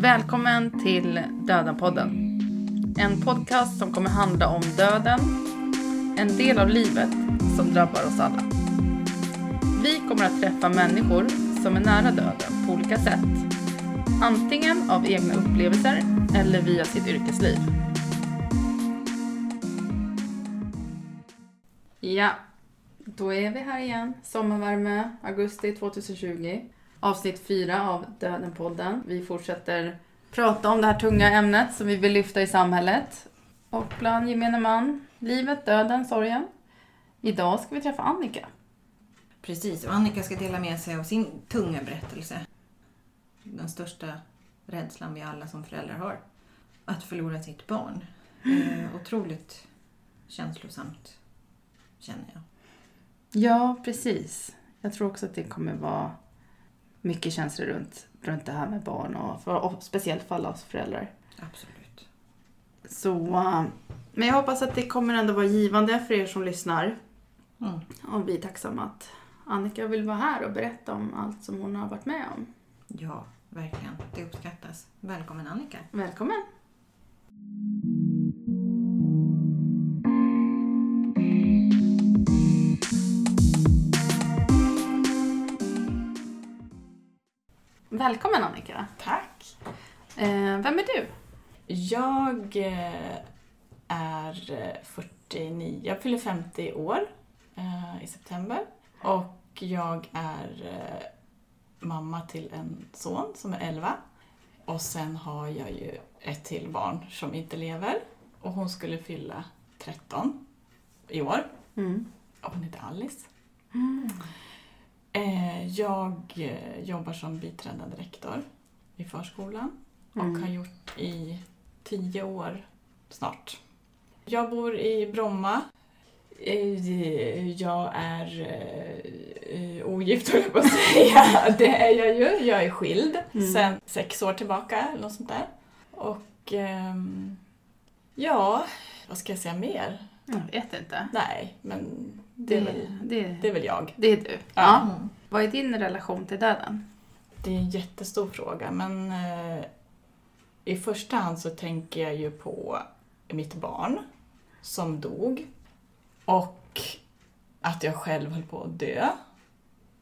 Välkommen till Dödenpodden. En podcast som kommer handla om döden, en del av livet som drabbar oss alla. Vi kommer att träffa människor som är nära döden på olika sätt. Antingen av egna upplevelser eller via sitt yrkesliv. Ja, då är vi här igen. Sommarvärme, augusti 2020. Avsnitt 4 av Döden-podden. Vi fortsätter prata om det här tunga ämnet som vi vill lyfta i samhället. Och bland gemene man, livet, döden, sorgen. Idag ska vi träffa Annika. Precis, och Annika ska dela med sig av sin tunga berättelse. Den största rädslan vi alla som föräldrar har. Att förlora sitt barn. Eh, otroligt känslosamt, känner jag. Ja, precis. Jag tror också att det kommer vara mycket känslor runt, runt det här med barn och, för, och speciellt för alla oss föräldrar. Absolut. Så, uh, men jag hoppas att det kommer ändå vara givande för er som lyssnar. Mm. Och vi är tacksamma att Annika vill vara här och berätta om allt som hon har varit med om. Ja, verkligen. Det uppskattas. Välkommen Annika. Välkommen! Välkommen Annika! Tack. Eh, vem är du? Jag eh, är eh, 49, jag fyller 50 år eh, i september. Och jag är eh, mamma till en son som är 11. Och sen har jag ju ett till barn som inte lever. Och hon skulle fylla 13 i år. Mm. Och hon heter Alice. Eh, jag eh, jobbar som biträdande rektor i förskolan och Mm. har gjort i tio år snart. Jag bor i Bromma. Eh, Jag är eh, eh, ogift höll jag på att säga. Det är jag ju. Jag är skild Mm. sen sex år tillbaka eller något sånt där. Och ehm, ja, vad ska jag säga mer? Jag vet inte. Nej, men det är, Det, väl, det, det är väl jag. det är du. Ja. Mm. Vad är din relation till döden? Det är en jättestor fråga, men eh, i första hand så tänker jag ju på mitt barn som dog och att jag själv höll på att dö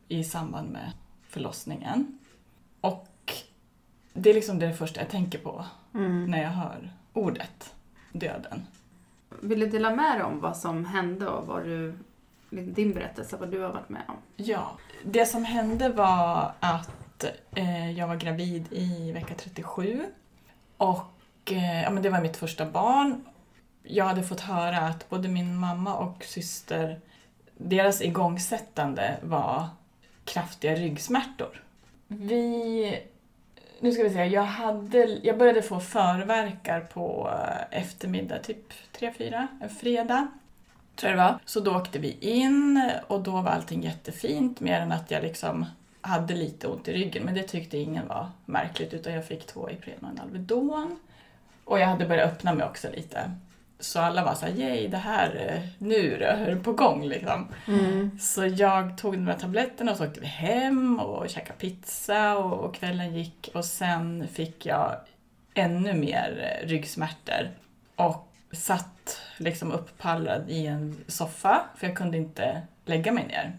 i samband med förlossningen. Och det är liksom det första jag tänker på Mm. när jag hör ordet döden. Vill du dela med dig om vad som hände och vad du, din berättelse, vad du har varit med om? Ja, det som hände var att eh, jag var gravid i vecka 37 och eh, ja, men det var mitt första barn. Jag hade fått höra att både min mamma och syster, deras igångsättande var kraftiga ryggsmärtor. Vi, nu ska vi se, jag, hade, jag började få förverkar på eh, eftermiddag, typ 3-4, en fredag tror jag det var. Så då åkte vi in och då var allting jättefint mer än att jag liksom hade lite ont i ryggen men det tyckte ingen var märkligt utan jag fick två Ipren och en Alvedon. Och jag hade börjat öppna mig också lite. Så alla var såhär, yay det här, eh, nu är det på gång liksom. Mm. Så jag tog de här tabletterna och så åkte vi hem och käkade pizza och, och kvällen gick och sen fick jag ännu mer eh, ryggsmärtor. Och satt liksom upppallrad i en soffa för jag kunde inte lägga mig ner.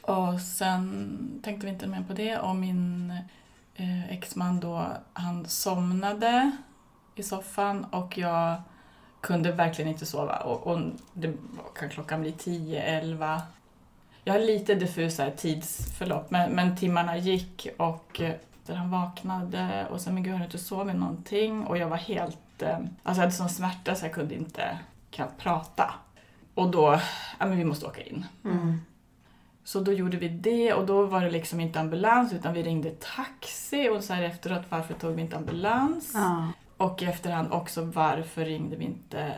Och sen tänkte vi inte mer på det och min eh, exman då, han somnade i soffan och jag kunde verkligen inte sova. Och, och det kan klockan bli 10, 11. Jag har lite diffusa tidsförlopp men, men timmarna gick och eh, där han vaknade och sen men gud har du inte sovit någonting och jag var helt, alltså jag hade sån smärta så jag kunde inte knappt prata. Och då, ja men vi måste åka in. Mm. Så då gjorde vi det och då var det liksom inte ambulans utan vi ringde taxi och så här efteråt varför tog vi inte ambulans? Ja. Och i efterhand också varför ringde vi inte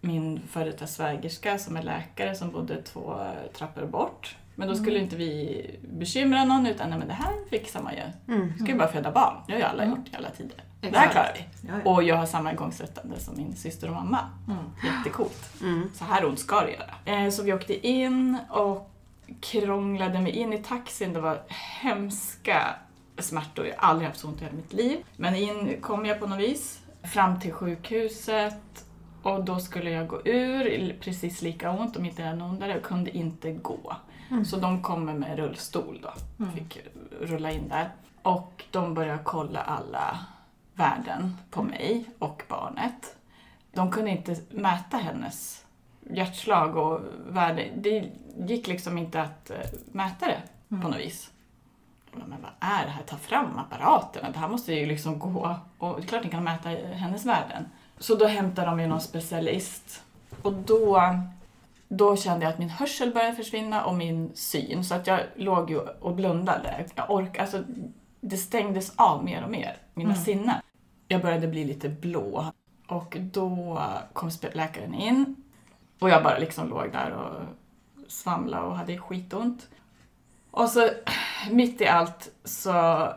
min före detta svägerska som är läkare som bodde två trappor bort. Men då skulle inte vi bekymra någon utan nej men det här fixar man ju. Mm. Ska ju bara föda barn. Det har ju alla Mm. gjort i alla tider. Det här klarar vi. Ja, ja. Och jag har samma igångsättande som min syster och mamma. Mm. Jättecoolt. Mm. Så här ont ska det göra. Eh, Så vi åkte in och krånglade mig in i taxin. Det var hemska smärtor. Jag har aldrig haft så ont i hela mitt liv. Men in kom jag på något vis fram till sjukhuset och då skulle jag gå ur, precis lika ont om inte ännu ondare. Jag kunde inte gå. Mm. Så de kommer med rullstol då. Mm. Fick rulla in där. Och de började kolla alla värden på mig och barnet. De kunde inte mäta hennes hjärtslag och värde. Det gick liksom inte att eh, mäta det på Mm. något vis. Men vad är det här? Ta fram apparaterna. Det här måste ju liksom gå. Och det är klart ni kan mäta hennes värden. Så då hämtade de ju någon specialist. Och då, då kände jag att min hörsel började försvinna och min syn. Så att jag låg ju och blundade. Jag ork, alltså, det stängdes av mer och mer, mina Mm. sinnen. Jag började bli lite blå. Och då kom läkaren in. Och jag bara liksom låg där och svamlade och hade skitont. Och så mitt i allt så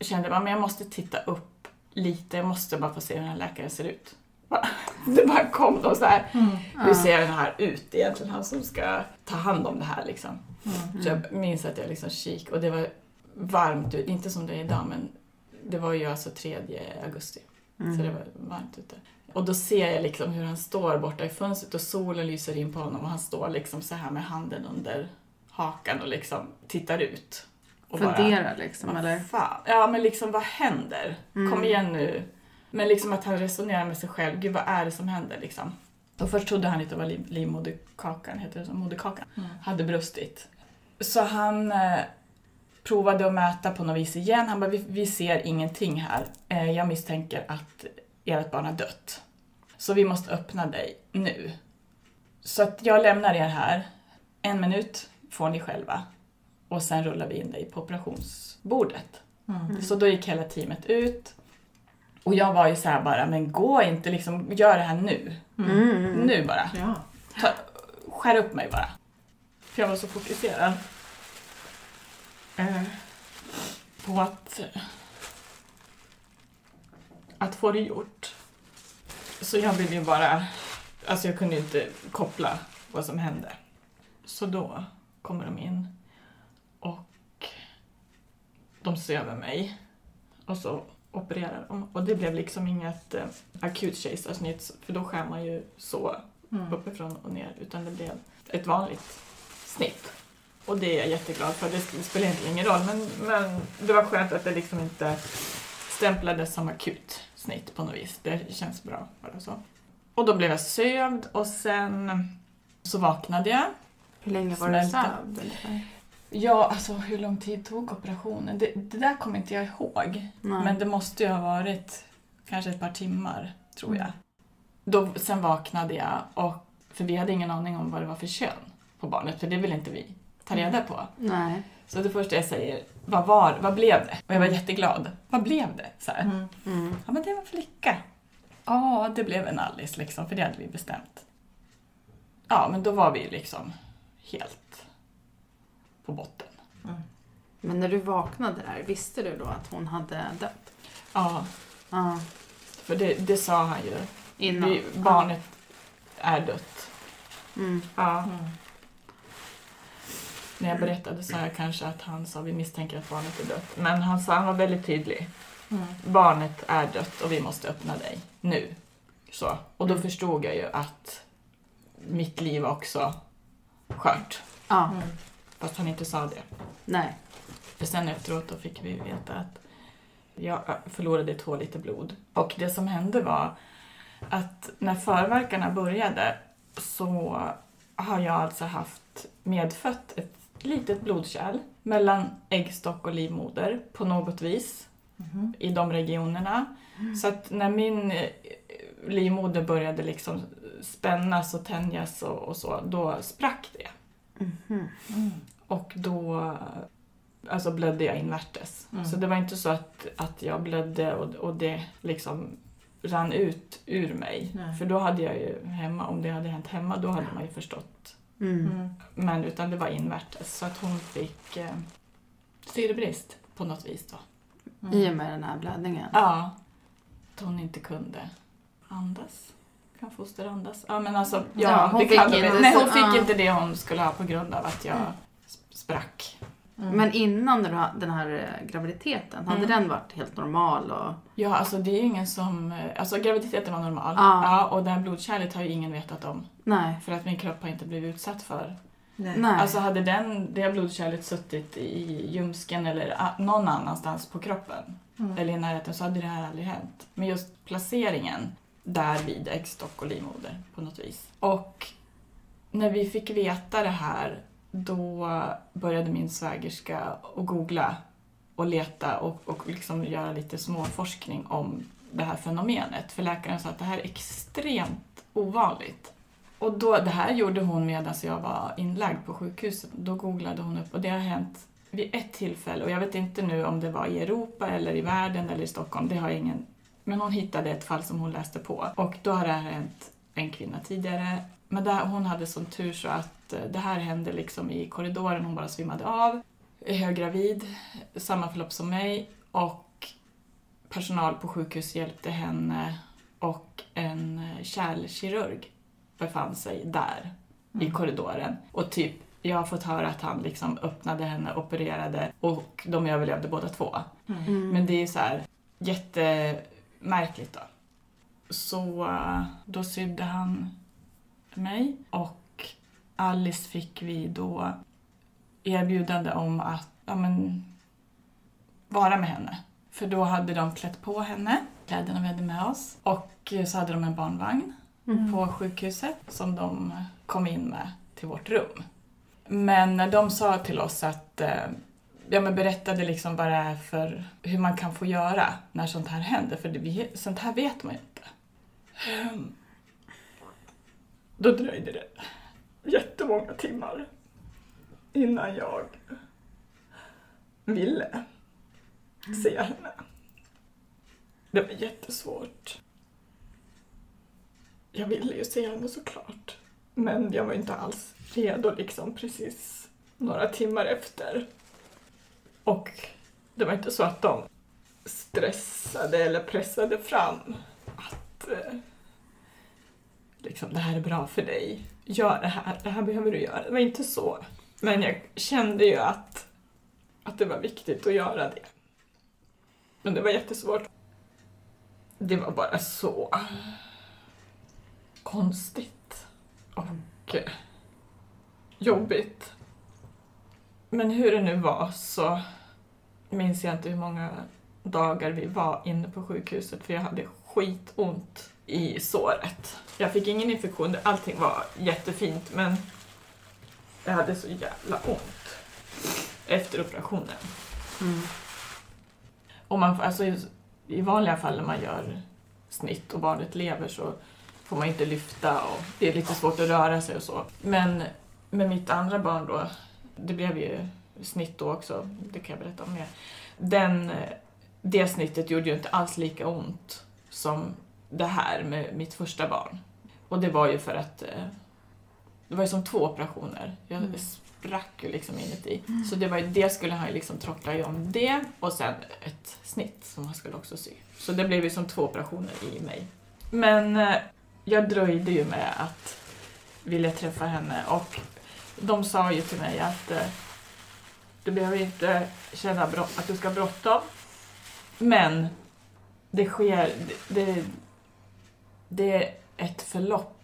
kände jag men jag måste titta upp lite. Jag måste bara få se hur den här läkaren ser ut. Det bara kom då så här. Mm. Hur ser den här ut egentligen? Han som ska ta hand om det här liksom. Mm. Så jag minns att jag liksom kik och det var varmt ute. Inte som det är idag men det var ju alltså 3 augusti. Mm. Så det var varmt ute. Och då ser jag liksom hur han står borta i fönstret och solen lyser in på honom och han står liksom så här med handen under hakan och liksom tittar ut. Och bara, Fundera liksom, vad eller? fan? Ja, men liksom vad händer? Mm. Kom igen nu. Men liksom att han resonerar med sig själv. Gud, vad är det som händer liksom? Och först trodde han att det var liv, livmoderkakan, heter det så? Moderkakan, Mm. hade brustit. Så han eh, provade att mäta på något vis igen. Han bara, vi, vi ser ingenting här. Eh, jag misstänker att ert barn har dött. Så vi måste öppna dig nu. Så att jag lämnar er här. En minut får ni själva. Och sen rullar vi in dig på operationsbordet. Mm. Så då gick hela teamet ut. Och jag var ju så här bara, men gå inte liksom, gör det här nu. Mm. Nu bara. Ja. Ta, skär upp mig bara. För jag var så fokuserad. Eh, på att, att få det gjort. Så jag ville ju bara, alltså jag kunde ju inte koppla vad som hände. Så då kommer de in och de ser över mig och så opererar de. Och det blev liksom inget eh, akut kejsarsnitt för då skär man ju så Mm. uppifrån och ner utan det blev ett vanligt snitt. Och det är jag jätteglad för. Det spelar egentligen ingen roll men, men det var skönt att det liksom inte stämplades som akut snitt på något vis. Det känns bra bara så. Och då blev jag sövd och sen så vaknade jag. Hur länge var du sövd? Ja, alltså hur lång tid tog operationen? Det, det där kommer inte jag ihåg. Nej. Men det måste ju ha varit kanske ett par timmar, tror jag. Mm. Då, sen vaknade jag, och, för vi hade ingen aning om vad det var för kön på barnet, för det ville inte vi ta reda på. Nej. Så det första jag säger, vad, var, vad blev det? Och jag var jätteglad. Vad blev det? Så här. Mm. Mm. Ja, men det var en flicka. Ja, det blev en Alice liksom, för det hade vi bestämt. Ja, men då var vi liksom helt på botten. Mm. Men när du vaknade där, visste du då att hon hade dött? Ja, Ja. för det, det sa han ju. Innan? Vi, barnet är dött. Ja. När jag berättade sa jag kanske att han sa vi misstänker att barnet är dött. Men han sa, han var väldigt tydlig. Mm. Barnet är dött och vi måste öppna dig nu. Så. Och då Mm. förstod jag ju att mitt liv också skört. ja. Mm. Fast han inte sa det. Nej. För sen efteråt då fick vi veta att jag förlorade två liter blod. Och det som hände var att när förverkarna började så har jag alltså haft medfött ett litet blodkärl mellan äggstock och livmoder på något vis Mhm. i de regionerna. Så att när min eh, livmoder började liksom spännas och tänjas och, och så, då sprack det. Mhm. Mm. Och då alltså blödde jag invärtes. Mm. Så det var inte så att, att jag blödde och, och det liksom rann ut ur mig. Nej. För då hade jag ju hemma, om det hade hänt hemma, då hade man ju förstått. Mm. Mm. Men utan det var invärtes. Så att hon fick eh, syrebrist på något vis då. Mm. I och med den här blödningen? Ja. Att hon inte kunde andas. Kan foster andas? Ja men alltså, ja, Ja, hon det fick kan inte. Nej, hon fick ja. inte det hon skulle ha på grund av att jag Mm. sp- sprack. Mm. Men innan den här eh, graviditeten, hade Mm. den varit helt normal? Och... Ja, alltså det är ju ingen som... Alltså graviditeten var normal. Ja. Ja, och det här blodkärlet har ju ingen vetat om. Nej. För att min kropp har inte blivit utsatt för. Nej. Nej. Alltså hade den, det blodkärlet suttit i ljumsken eller a- någon annanstans på kroppen Mm. eller i närheten så hade det här aldrig hänt. Men just placeringen där vid äggstock och livmoder på något vis. Och när vi fick veta det här då började min svägerska att googla och leta och, och liksom göra lite småforskning om det här fenomenet. För läkaren sa att det här är extremt ovanligt. Och då, det här gjorde hon medan jag var inlagd på sjukhuset. Då googlade hon upp och det har hänt vid ett tillfälle och jag vet inte nu om det var i Europa eller i världen eller i Stockholm, det har jag ingen... Men hon hittade ett fall som hon läste på och då har det här hänt en kvinna tidigare. Men där, hon hade sån tur så att eh, det här hände liksom i korridoren, hon bara svimmade av. Är höggravid, samma förlopp som mig och personal på sjukhus hjälpte henne och en eh, kärlkirurg befann sig där i korridoren. Och typ, jag har fått höra att han liksom öppnade henne, opererade och de överlevde båda två. Mm. Men det är så här jättemärkligt då. Så eh, då sydde han mig och Alice fick vi då erbjudande om att ja, men, vara med henne. För då hade de klätt på henne, kläderna vi hade med oss. Och så hade de en barnvagn Mm. på sjukhuset som de kom in med till vårt rum. Men när de sa till oss att eh, ja, men berättade liksom vad det är för hur man kan få göra när sånt här händer, för vi, sånt här vet man ju inte. Ehm, Då dröjde det jättemånga timmar innan jag ville se henne. Det var jättesvårt. Jag ville ju se henne såklart. Men jag var inte alls redo liksom precis några timmar efter. Och det var inte så att de stressade eller pressade fram att eh, liksom, det här är bra för dig. Gör det här, det här behöver du göra. Det var inte så. Men jag kände ju att, att det var viktigt att göra det. Men det var jättesvårt. Det var bara så konstigt och jobbigt. Men hur det nu var så minns jag inte hur många dagar vi var inne på sjukhuset för jag hade skitont i såret. Jag fick ingen infektion, allting var jättefint men jag hade så jävla ont efter operationen. Mm. Och man, alltså, i, vanliga fall när man gör snitt och barnet lever så får man inte lyfta och det är lite svårt att röra sig och så. Men med mitt andra barn då, det blev ju snitt då också, det kan jag berätta om mer. Den, eh, det snittet gjorde ju inte alls lika ont som det här med mitt första barn. Och det var ju för att eh, det var ju som två operationer. Jag Mm. sprack ju liksom inuti. Så det var ju, det skulle han ju liksom trockla om det och sen ett snitt som han skulle också sy. Så det blev ju som två operationer i mig. Men eh, jag dröjde ju med att vilja träffa henne och de sa ju till mig att eh, du behöver inte känna att du ska bråttom. Men det sker, det, det, det är ett förlopp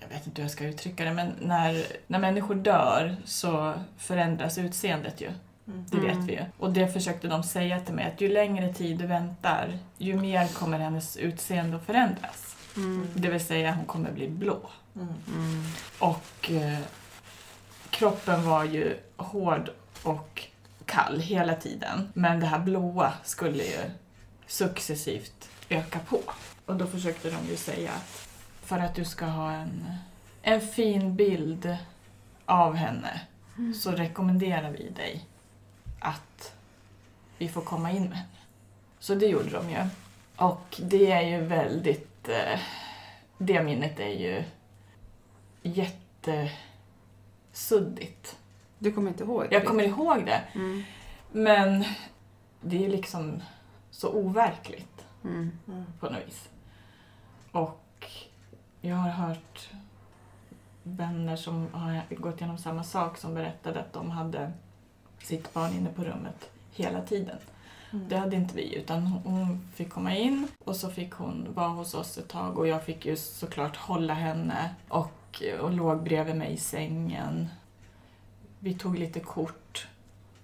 jag vet inte hur jag ska uttrycka det, men när, när människor dör så förändras utseendet ju. Mm. Det vet vi ju. Och det försökte de säga till mig, att ju längre tid du väntar, ju mer kommer hennes utseende att förändras. Mm. Det vill säga, hon kommer bli blå. Mm. Mm. Och eh, kroppen var ju hård och kall hela tiden. Men det här blåa skulle ju successivt öka på. Och då försökte de ju säga att för att du ska ha en, en fin bild av henne så rekommenderar vi dig att vi får komma in med henne. Så det gjorde de ju. Och det är ju väldigt... Eh, det minnet är ju jättesuddigt. Du kommer inte ihåg? Jag kommer ihåg det, Mm. men det är liksom så overkligt Mm. Mm. på något vis. Och jag har hört vänner som har gått igenom samma sak som berättade att de hade sitt barn inne på rummet hela tiden. Mm. Det hade inte vi, utan hon fick komma in och så fick hon vara hos oss ett tag och jag fick ju såklart hålla henne och, och låg bredvid mig i sängen. Vi tog lite kort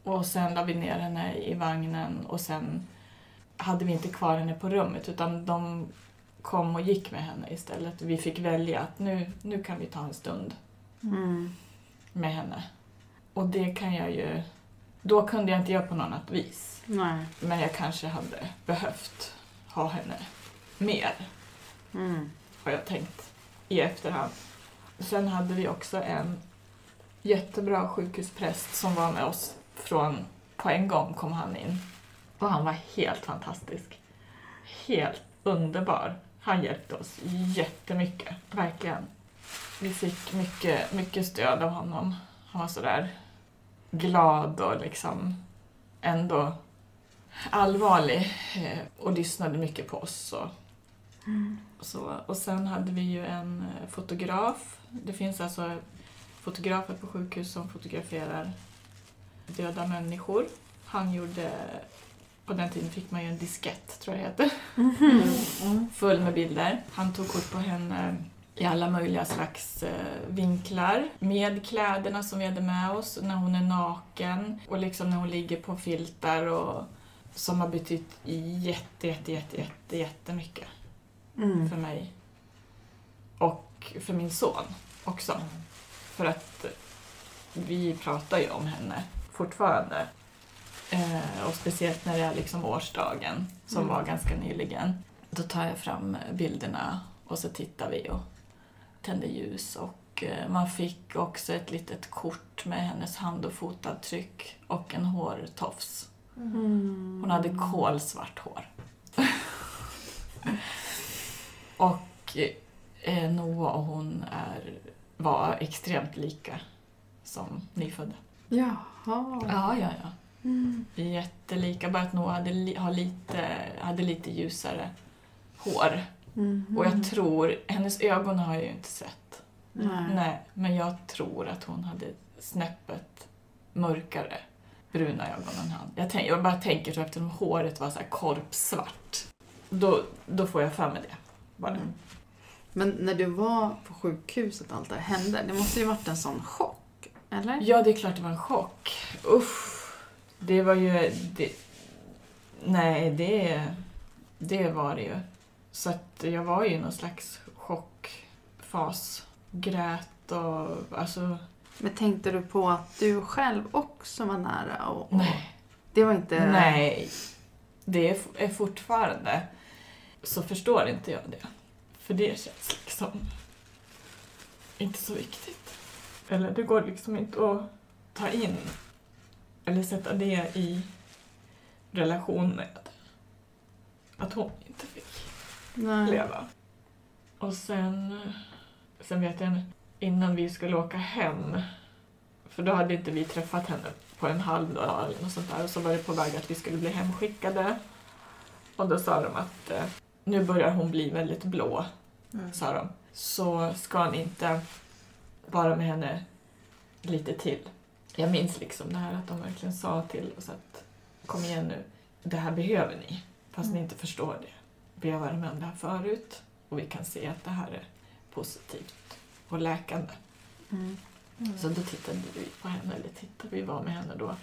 och sen la vi ner henne i vagnen och sen hade vi inte kvar henne på rummet utan de kom och gick med henne istället. Vi fick välja att nu, nu kan vi ta en stund Mm. med henne. Och det kan jag ju... Då kunde jag inte göra på något annat vis. Nej. Men jag kanske hade behövt ha henne mer, Mm. har jag tänkt i efterhand. Sen hade vi också en jättebra sjukhuspräst som var med oss från... På en gång kom han in. Och han var helt fantastisk. Helt underbar. Han hjälpte oss jättemycket, verkligen. Vi fick mycket, mycket stöd av honom. Han var sådär glad och liksom ändå allvarlig eh, och lyssnade mycket på oss. Och, så. och sen hade vi ju en eh, fotograf. Det finns alltså fotografer på sjukhus som fotograferar döda människor. Han gjorde, på den tiden fick man ju en diskett tror jag det heter, Mm. full med bilder. Han tog kort på henne i alla möjliga slags eh, vinklar. Med kläderna som vi hade med oss, när hon är naken och liksom när hon ligger på filtar och som har betytt jätte, jätte, jätte, jätte, jättemycket Mm. för mig. Och för min son också. För att vi pratar ju om henne fortfarande. Eh, och speciellt när det är liksom årsdagen, som Mm. var ganska nyligen. Då tar jag fram bilderna och så tittar vi och tänder ljus. Och eh, man fick också ett litet kort med hennes hand och fotavtryck och en hårtofs. Mm. Hon hade kolsvart hår. och eh, Noah och hon är, var extremt lika som nyfödda. Jaha. Ja, ja, ja. Mm. Vi är jättelika, bara att Noah hade, har lite, hade lite ljusare hår. Mhm. Och jag tror, hennes ögon har jag ju inte sett. Nej. Nej, men jag tror att hon hade snäppet mörkare bruna ögon än han. Jag, tänk, jag bara tänker så eftersom håret var så här korpsvart. Då, då får jag för mig det. Bara. Mm. Men när du var på sjukhuset och allt det här hände, det måste ju varit en sån chock, eller? Ja, det är klart det var en chock. Uff. Det var ju... Det, nej, det, det var det ju. Så att jag var ju i någon slags chockfas. Grät och alltså... Men tänkte du på att du själv också var nära? Och, och Nej. Det var inte... Nej, det är, är fortfarande så förstår inte jag det. För det känns liksom inte så viktigt. Eller det går liksom inte att ta in eller sätta det i relation med att hon inte fick Nej. leva. Och sen, sen vet jag innan vi skulle åka hem, för då hade inte vi träffat henne på en halv dag eller något sånt där och så var det på väg att vi skulle bli hemskickade. Och då sa de att eh, nu börjar hon bli väldigt blå, Mm. sa de. Så ska ni inte vara med henne lite till. Jag minns liksom det här att de verkligen sa till oss att kom igen nu, det här behöver ni. Fast ni inte förstår det. Vi har varit med om det här förut och vi kan se att det här är positivt och läkande. Mm. Så då tittade vi på henne, eller tittade vi var med henne då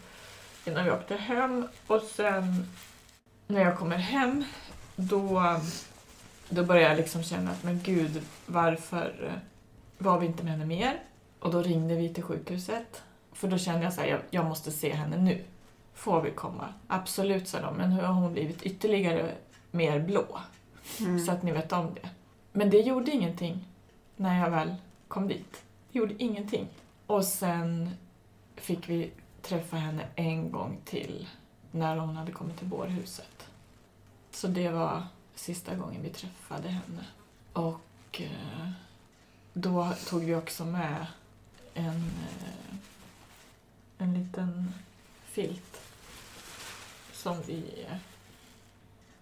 innan vi åkte hem. Och sen när jag kommer hem då, då började jag liksom känna att men gud, varför var vi inte med henne mer? Och då ringde vi till sjukhuset. För då kände jag så här, jag, jag måste se henne nu. Får vi komma? Absolut, sa de. Men hur har hon blivit ytterligare mer blå? Mm. Så att ni vet om det. Men det gjorde ingenting när jag väl kom dit. Det gjorde ingenting. Och sen fick vi träffa henne en gång till när hon hade kommit till bårhuset. Så det var sista gången vi träffade henne. Och eh, då tog vi också med en, eh, en liten filt som vi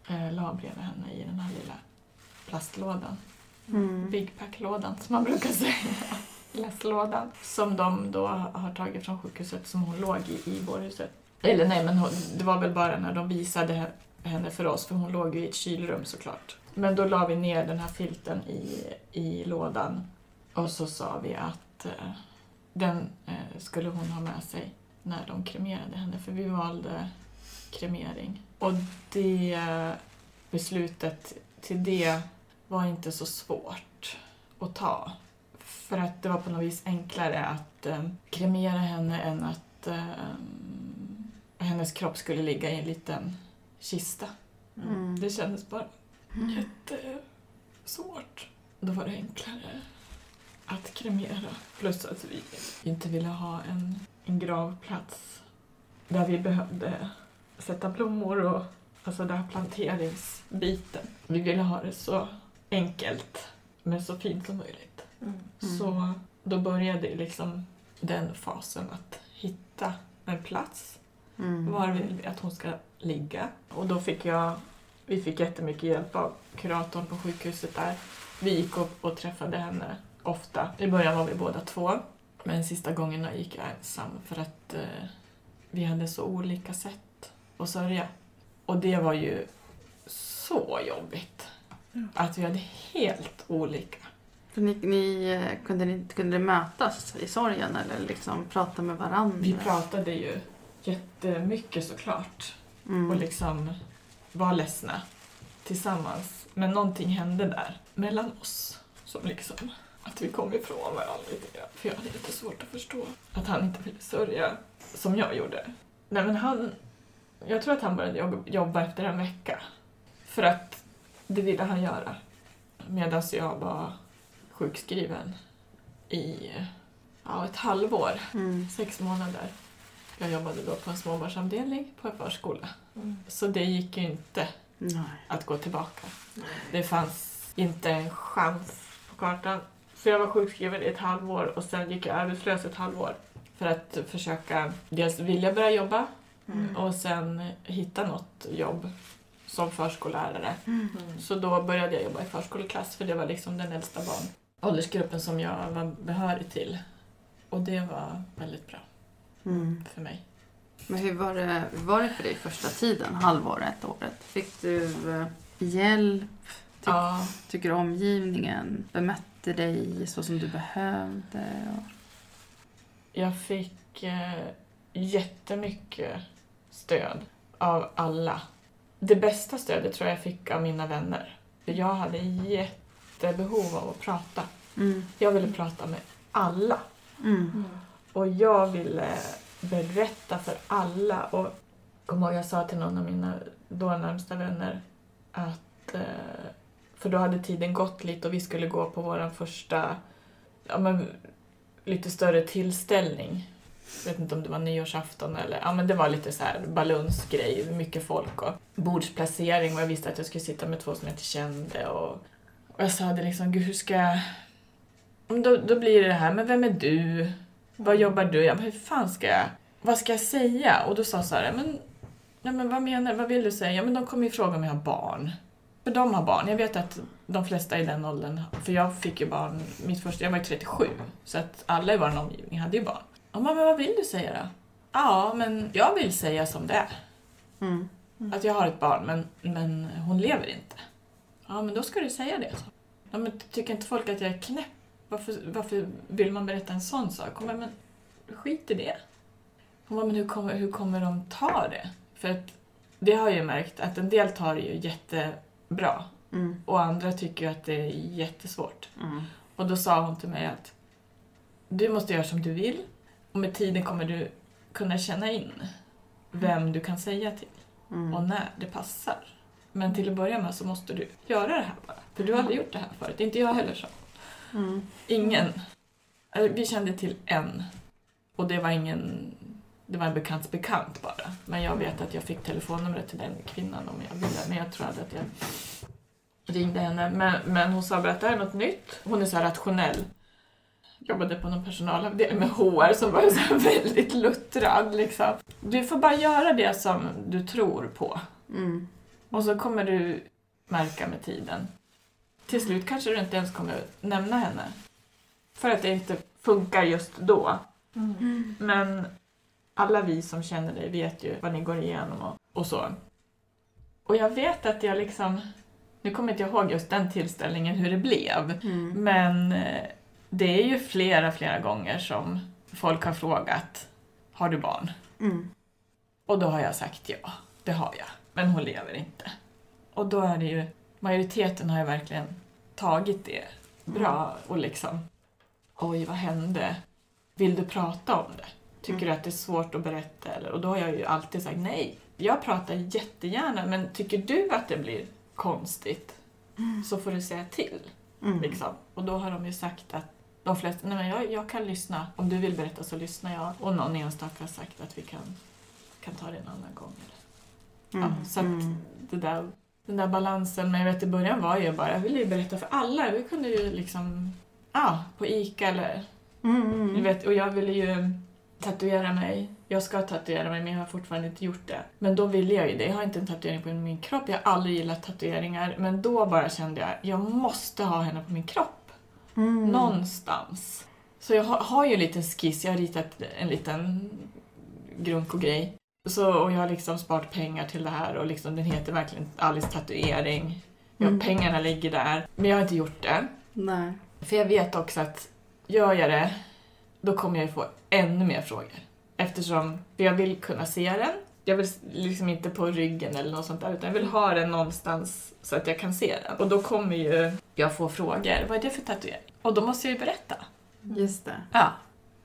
eh, la bredvid henne i den här lilla plastlådan. Mm. Big Pack-lådan som man brukar säga. lässlådan som de då har tagit från sjukhuset som hon låg i, i bårhuset. Eller nej, men hon, det var väl bara när de visade henne för oss, för hon låg ju i ett kylrum såklart. Men då la vi ner den här filten i, i lådan och så sa vi att eh, den eh, skulle hon ha med sig när de kremerade henne, för vi valde kremering. Och det beslutet till det var inte så svårt att ta. För att det var på något vis enklare att eh, kremera henne än att eh, hennes kropp skulle ligga i en liten kista. Mm. Det kändes bara jättesvårt. Då var det enklare att kremera. Plus att vi inte ville ha en, en gravplats där vi behövde sätta blommor och alltså den här planteringsbiten. Vi ville ha det så enkelt men så fint som möjligt. Mm. Så då började liksom den fasen att hitta en plats. Mm. Var vill vi att hon ska ligga? Och då fick jag, vi fick jättemycket hjälp av kuratorn på sjukhuset där. Vi gick upp och träffade henne ofta. I början var vi båda två. Men sista gångerna gick jag ensam för att eh, vi hade så olika sätt att sörja. Och det var ju så jobbigt. Ja. Att vi hade helt olika. För ni, ni, eh, kunde, ni, kunde ni mötas i sorgen eller liksom prata med varandra? Vi pratade ju jättemycket såklart. mm. och liksom var ledsna tillsammans. Men någonting hände där mellan oss som liksom att vi kom ifrån varandra lite grann. För jag hade lite svårt att förstå att han inte ville sörja som jag gjorde. Nej men han, jag tror att han började jobba- efter en vecka. För att det ville han göra. Medan jag var sjukskriven i ja, ett halvår, Mm. sex månader. Jag jobbade då på en småbarnsavdelning på en förskola. Mm. Så det gick ju inte Nej. att gå tillbaka. Det fanns inte en chans på kartan. Så jag var sjukskriven i ett halvår och sen gick jag arbetslös ett halvår. För att försöka dels vilja börja jobba Mm. och sen hitta något jobb som förskollärare. Mm. Så då började jag jobba i förskoleklass för det var liksom den äldsta barn åldersgruppen som jag var behörig till. Och det var väldigt bra Mm. för mig. Men hur var, det, hur var det för dig första tiden, halvåret, året? Fick du eh, hjälp? Tyck, Ja, Tycker omgivningen bemötte dig så som du behövde? Och... Jag fick eh, jättemycket stöd av alla. Det bästa stödet tror jag jag fick av mina vänner. För jag hade jättebehov av att prata. Mm. Jag ville prata med alla. Mm. Och jag ville berätta för alla. Och jag kommer ihåg jag sa till någon av mina då närmsta vänner att... Eh, för då hade tiden gått lite och vi skulle gå på vår första ja, men, lite större tillställning. Jag vet inte om det var nyårsafton eller... Ja, men det var lite så här balunsgrej, mycket folk och bordsplacering och jag visste att jag skulle sitta med två som jag inte kände och, och jag sa det liksom, gud hur ska jag... Då, då blir det det här, men vem är du? Vad jobbar du? Jag bara, hur fan ska jag... Vad ska jag säga? Och då sa Sara, men, Ja, men vad menar Vad vill du säga? Ja, men de kommer ju fråga om jag har barn. De har barn. Jag vet att de flesta i den åldern, för jag fick ju barn, mitt första, jag var ju 37, så att alla i vår omgivning hade ju barn. Ja, men vad vill du säga då? Ja, men jag vill säga som det är. Mm. Att jag har ett barn, men, men hon lever inte. Ja, men då ska du säga det. Så. Ja, men tycker inte folk att jag är knäpp? Varför, varför vill man berätta en sån sak? Hon bara, men skit i det. Hon bara, men hur kommer, hur kommer de ta det? För att det har jag ju märkt att en del tar det ju jättebra Mm. och andra tycker att det är jättesvårt. Mm. Och då sa hon till mig att du måste göra som du vill och med tiden kommer du kunna känna in vem du kan säga till Mm. och när det passar. Men till att börja med så måste du göra det här bara. För du har aldrig gjort det här förut, inte jag heller så. Mm. Ingen. Vi kände till en och det var ingen det var en bekants bekant bara. Men jag vet att jag fick telefonnumret till den kvinnan om jag ville. Men jag tror att jag ringde henne. Men, men hon sa bara att det här är något nytt. Hon är så här rationell. Jobbade på någon personalavdelning med HR som var så väldigt luttrad. Liksom. Du får bara göra det som du tror på. Mm. Och så kommer du märka med tiden. Till slut kanske du inte ens kommer nämna henne. För att det inte funkar just då. Mm. Men alla vi som känner dig vet ju vad ni går igenom och, och så. Och jag vet att jag liksom, nu kommer inte jag ihåg just den tillställningen hur det blev, Mm. men eh, det är ju flera, flera gånger som folk har frågat, har du barn? Mm. Och då har jag sagt ja, det har jag, men hon lever inte. Och då är det ju, majoriteten har ju verkligen tagit det bra och liksom, oj vad hände? Vill du prata om det? Tycker du att det är svårt att berätta? Eller? Och då har jag ju alltid sagt nej. Jag pratar jättegärna, men tycker du att det blir konstigt så får du säga till. Mm. Liksom. Och då har de ju sagt att de flesta, nej men jag, jag kan lyssna. Om du vill berätta så lyssnar jag. Och någon enstaka har sagt att vi kan, kan ta det en annan gång. Eller. Mm. Ja, så att Mm. det där, den där balansen, men jag vet i början var jag bara, jag ville ju berätta för alla. Vi kunde ju liksom, ja, på ICA eller, Mm. Mm. du vet, och jag ville ju tatuera mig. Jag ska tatuera mig men jag har fortfarande inte gjort det. Men då ville jag ju det. Jag har inte en tatuering på min kropp. Jag har aldrig gillat tatueringar. Men då bara kände jag, jag måste ha henne på min kropp. Mm. Någonstans. Så jag har, har ju en liten skiss. Jag har ritat en liten grunkogrej. Så, och jag har liksom sparat pengar till det här och liksom, den heter verkligen Alice tatuering. Jag, Mm. Pengarna ligger där. Men jag har inte gjort det. Nej. För jag vet också att gör jag det, då kommer jag ju få ännu mer frågor. Eftersom jag vill kunna se den. Jag vill liksom inte på ryggen eller något sånt där, utan jag vill ha den någonstans så att jag kan se den. Och då kommer ju jag få frågor. Vad är det för tatuering? Och då måste jag ju berätta. Just det. Ja.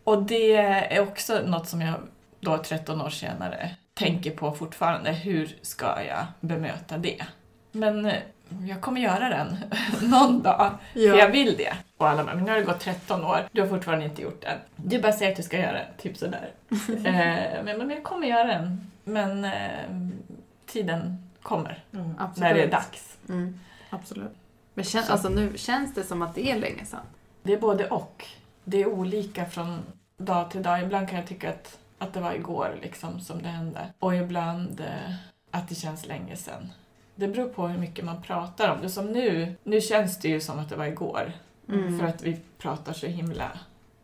Och det är också något som jag då 13 år senare tänker på fortfarande. Hur ska jag bemöta det? Men eh, jag kommer göra den någon dag. För jag vill det. Och alla bara, men nu har det gått 13 år, du har fortfarande inte gjort den. Du bara säger att du ska göra den, typ sådär. eh, men, men jag kommer göra den. Men eh, tiden kommer, Mm. När det är dags. Mm. Absolut. Men kän, Så. alltså, nu känns det som att det är länge sedan. Det är både och. Det är olika från dag till dag. Ibland kan jag tycka att, att det var igår liksom, som det hände. Och ibland eh, att det känns länge sedan. Det beror på hur mycket man pratar om det. Som nu, nu känns det ju som att det var igår. Mm. För att vi pratar så himla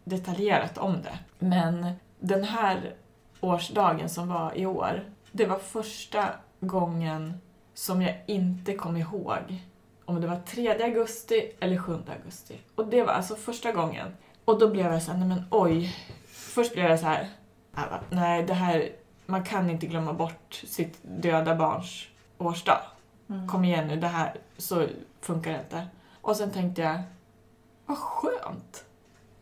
detaljerat om det. Men den här årsdagen som var i år, det var första gången som jag inte kom ihåg om det var 3 augusti eller 7 augusti. Och det var alltså första gången. Och då blev jag så här, nej men oj. Först blev jag så här, bara, nej det här, man kan inte glömma bort sitt döda barns årsdag. Mm. Kom igen nu, det här, så funkar det inte. Och sen tänkte jag, vad skönt.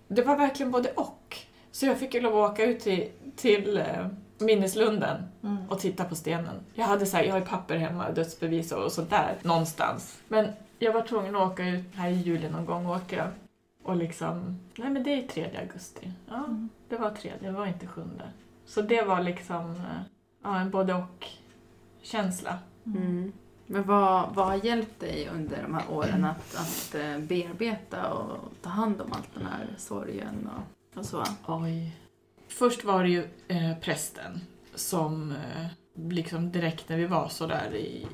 Det var verkligen både och. Så jag fick ju lov att åka ut till, till eh, minneslunden Mm. och titta på stenen. Jag hade så här, jag har ju papper hemma, dödsbevis och, och sånt där någonstans. Men jag var tvungen att åka ut här i juli någon gång åkte jag. Och liksom, nej men det är 3 augusti. Ja, Mm. det var 3, det var inte 7. Så det var liksom, eh, ja en både och känsla. Mm. Men vad, vad har hjälpt dig under de här åren att, att eh, bearbeta och ta hand om allt den här sorgen och, och så? Oj. Först var det ju eh, prästen som eh, liksom direkt när vi var så där i,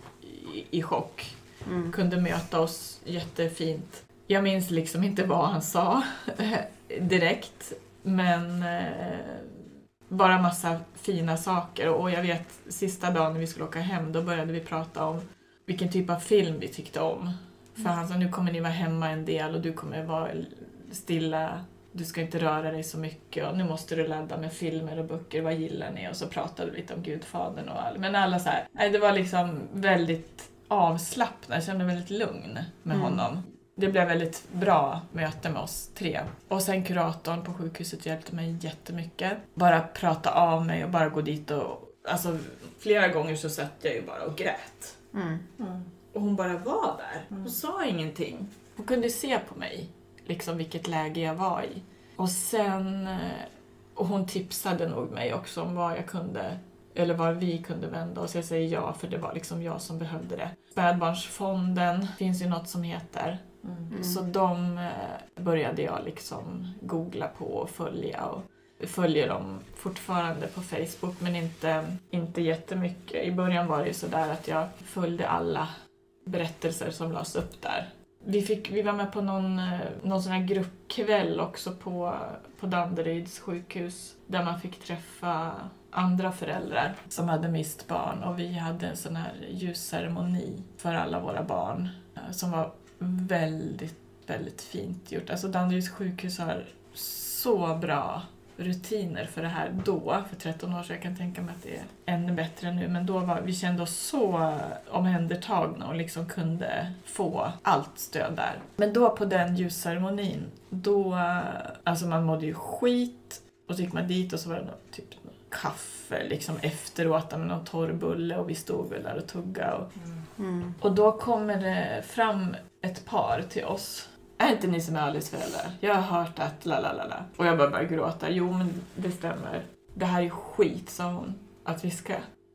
i, i chock Mm. kunde möta oss jättefint. Jag minns liksom inte vad han sa direkt, men eh, bara massa fina saker. Och jag vet sista dagen när vi skulle åka hem, då började vi prata om vilken typ av film vi tyckte om. För han sa, nu kommer ni vara hemma en del och du kommer vara stilla, du ska inte röra dig så mycket och nu måste du ladda med filmer och böcker, vad gillar ni? Och så pratade vi lite om Gudfadern och all. Men alla så här, det var liksom väldigt avslappnad, jag kände mig väldigt lugn med Mm. honom. Det blev väldigt bra möte med oss tre. Och sen kuratorn på sjukhuset hjälpte mig jättemycket. Bara prata av mig och bara gå dit och... Alltså flera gånger så satt jag ju bara och grät. Mm. Mm. Och hon bara var där. Hon Mm. sa ingenting. Hon kunde se på mig, liksom vilket läge jag var i. Och sen... eh, Och hon tipsade nog mig också om vad jag kunde, eller var vi kunde vända oss. Jag säger ja, för det var liksom jag som behövde det. Spädbarnsfonden finns ju något som heter. Mm. Mm. Så de eh, började jag liksom googla på och följa. Och följer dem fortfarande på Facebook men inte, inte jättemycket. I början var det ju sådär att jag följde alla berättelser som lades upp där. vi, fick, vi var med på någon, eh, någon sån här gruppkväll också på, på Danderyds sjukhus där man fick träffa andra föräldrar som hade mist barn och vi hade en sån här ljusceremoni för alla våra barn eh, som var väldigt, väldigt fint gjort. Alltså Danderyds sjukhus har så bra rutiner för det här då, för 13 år sedan. Jag kan tänka mig att det är ännu bättre nu. Men då var vi kände oss så omhändertagna och liksom kunde få allt stöd där. Men då på den ljusceremonin, då... Alltså man mådde ju skit och så gick man dit och så var det något, typ kaffe liksom efteråt med någon torr bulle och vi stod väl där och tuggade. Och, Mm. och då kommer det fram ett par till oss. Är inte ni som är Alice föräldrar? Jag har hört att la la la la. Och jag bara började gråta. Jo men det stämmer. Det här är skit sa hon. Att vi ska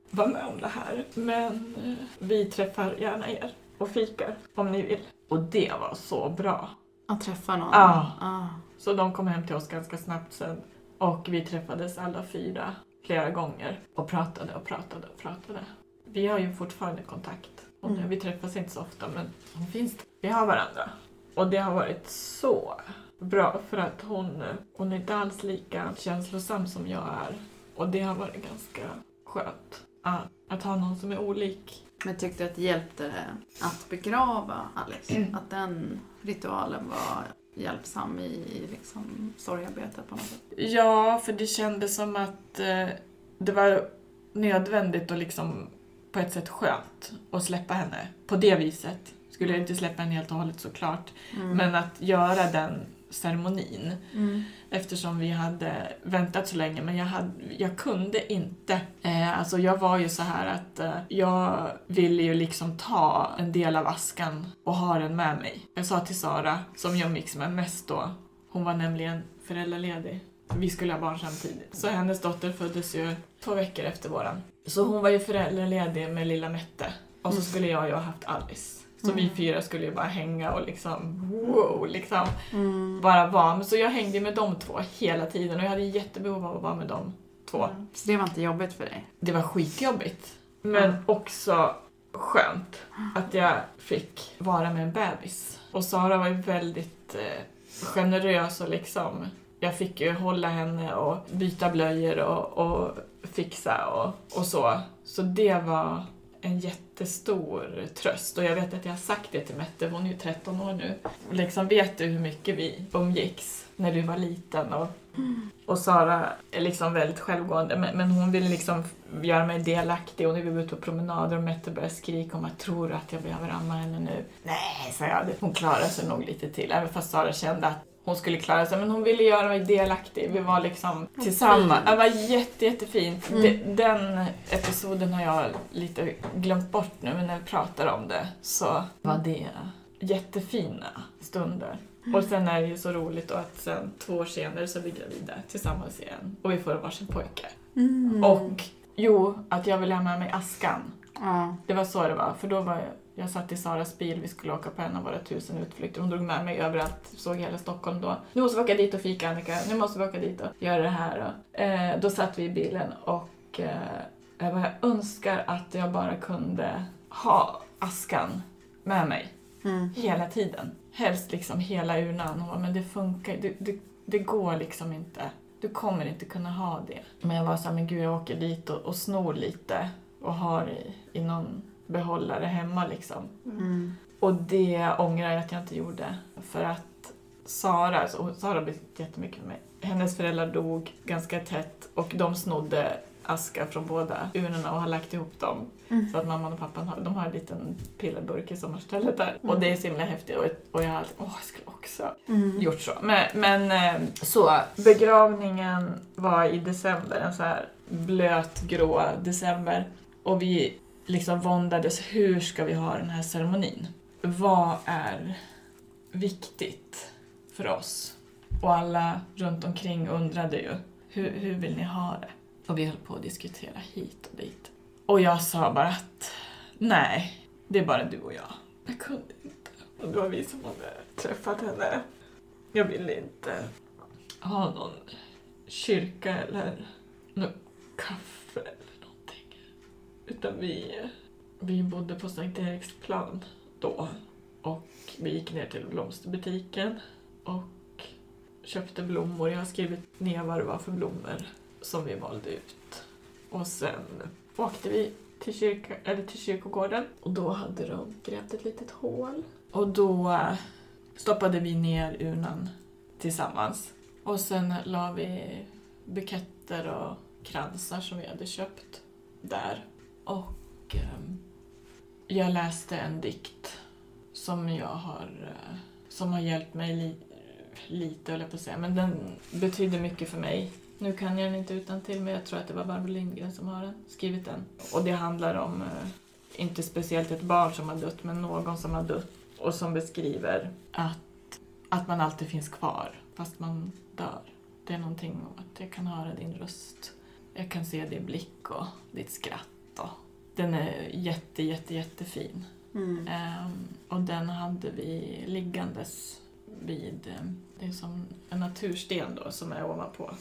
vara med om det här. Men eh, vi träffar gärna er och fikar om ni vill. Och det var så bra. Att träffa någon? Ja. Ah. Så de kom hem till oss ganska snabbt sen. Och vi träffades alla fyra flera gånger. Och pratade och pratade och pratade. Vi har ju fortfarande kontakt. Och Mm. Vi träffas inte så ofta men hon finns. Vi har varandra. Och det har varit så bra för att hon, hon är inte alls lika känslosam som jag är. Och det har varit ganska skönt att, att ha någon som är olik. Men tyckte att det hjälpte att begrava Alice? Att den ritualen var hjälpsam i, i liksom sorgarbetet på något sätt? Ja, för det kändes som att eh, det var nödvändigt och liksom på ett sätt skönt att släppa henne på det viset. Skulle jag inte släppa henne helt och hållet såklart. Mm. Men att göra den ceremonin Mm. eftersom vi hade väntat så länge. Men jag, hade, jag kunde inte. Eh, alltså jag var ju så här att eh, jag ville ju liksom ta en del av askan och ha den med mig. Jag sa till Sara, som jag umgicks med mest då, hon var nämligen föräldraledig. Vi skulle ha barn samtidigt. Så hennes dotter föddes ju två veckor efter våran. Så hon var ju föräldraledig med lilla Mette. Och så skulle jag ju ha haft Alice. Så vi Mm. fyra skulle ju bara hänga och liksom wow, liksom Mm. bara vara. Men Så jag hängde med de två hela tiden och jag hade jättebehov av att vara med de två. Mm. Så det var inte jobbigt för dig? Det var skitjobbigt. Men Mm. också skönt att jag fick vara med en bebis. Och Sara var ju väldigt eh, generös och liksom jag fick ju hålla henne och byta blöjor och, och fixa och, och så. Så det var en jättestor tröst. Och jag vet att jag har sagt det till Mette, hon är ju 13 år nu. Liksom, vet du hur mycket vi umgicks när du var liten? Och, och Sara är liksom väldigt självgående, men, men hon ville liksom göra mig delaktig och när vi var ute på promenader och Mette började skrika om att tror du att jag behöver amma henne nu? Nej, sa jag. Hon klarar sig nog lite till, även fast Sara kände att hon skulle klara sig, men hon ville göra mig delaktig. Vi var liksom tillsammans. Det var jätte, jättefint. Mm. De- Den episoden har jag lite glömt bort nu, men när vi pratar om det så var det jättefina stunder. Och sen är det ju så roligt att sen två år senare så är vi gravida tillsammans igen och vi får varsin pojke. Mm. Och jo, att jag ville ha med mig askan. Ja. Det var så det var, för då var jag, jag satt i Saras bil, vi skulle åka på en av våra tusen utflykter. Hon drog med mig överallt, såg hela Stockholm då. Nu måste vi åka dit och fika Annika, nu måste vi åka dit och göra det här. Och, eh, då satt vi i bilen och eh, jag bara, jag önskar att jag bara kunde ha askan med mig Mm. hela tiden. Helst liksom hela urnan. Hon bara, men det funkar, det, det, det går liksom inte. Du kommer inte kunna ha det. Men jag var så här, men gud jag åker dit och, och snor lite och har i, i någon behållare hemma liksom. Mm. Och det ångrar jag att jag inte gjorde. För att Sara, alltså, Sara har betytt jättemycket för mig. Hennes föräldrar dog ganska tätt och de snodde aska från båda urnorna och har lagt ihop dem. Mm. Så att mamman och pappan har, de har en liten pillerburk i sommarstället där. Och det är så himla häftigt och, och jag har alltid, åh jag skulle också Mm. gjort så. Men, men eh, så, begravningen var i december, en så här blöt grå december. Och vi liksom våndades, hur ska vi ha den här ceremonin? Vad är viktigt för oss? Och alla runt omkring undrade ju, hur, hur vill ni ha det? Och vi höll på att diskutera hit och dit. Och jag sa bara att, nej, det är bara du och jag. Jag kunde inte. Och det var vi som hade träffat henne. Jag ville inte ha någon kyrka eller något kaffe. Utan vi, vi bodde på Sankt Eriksplan då. Och vi gick ner till blomsterbutiken och köpte blommor. Jag har skrivit ner vad det var för blommor som vi valde ut. Och sen åkte vi till, kyrka, eller till kyrkogården och då hade de grävt ett litet hål. Och då stoppade vi ner urnan tillsammans. Och sen la vi buketter och kransar som vi hade köpt där. Och ehm, jag läste en dikt som jag har, eh, som har hjälpt mig li, lite, höll jag på att säga, men den betyder mycket för mig. Nu kan jag den inte utan till men jag tror att det var Barbro Lindgren som har den, skrivit den. Och det handlar om, eh, inte speciellt ett barn som har dött, men någon som har dött och som beskriver att, att man alltid finns kvar fast man dör. Det är någonting om att jag kan höra din röst. Jag kan se din blick och ditt skratt. Och den är jätte, jätte, jättefin. Mm. Ehm, och den hade vi liggandes vid, ehm, det är som en natursten då som är ovanpå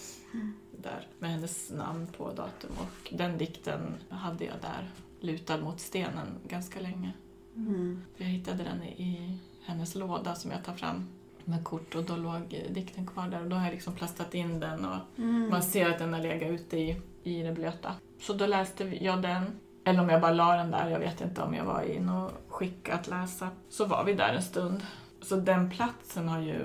där med hennes namn på datum och den dikten hade jag där lutad mot stenen ganska länge. Mm. Jag hittade den i- hennes låda som jag tar fram med kort och då låg eh, dikten kvar där och då har jag liksom plastat in den och Mm. man ser att den har legat ute i, i det blöta. Så då läste jag den, eller om jag bara la den där, jag vet inte om jag var i något skick att läsa. Så var vi där en stund. Så den platsen har ju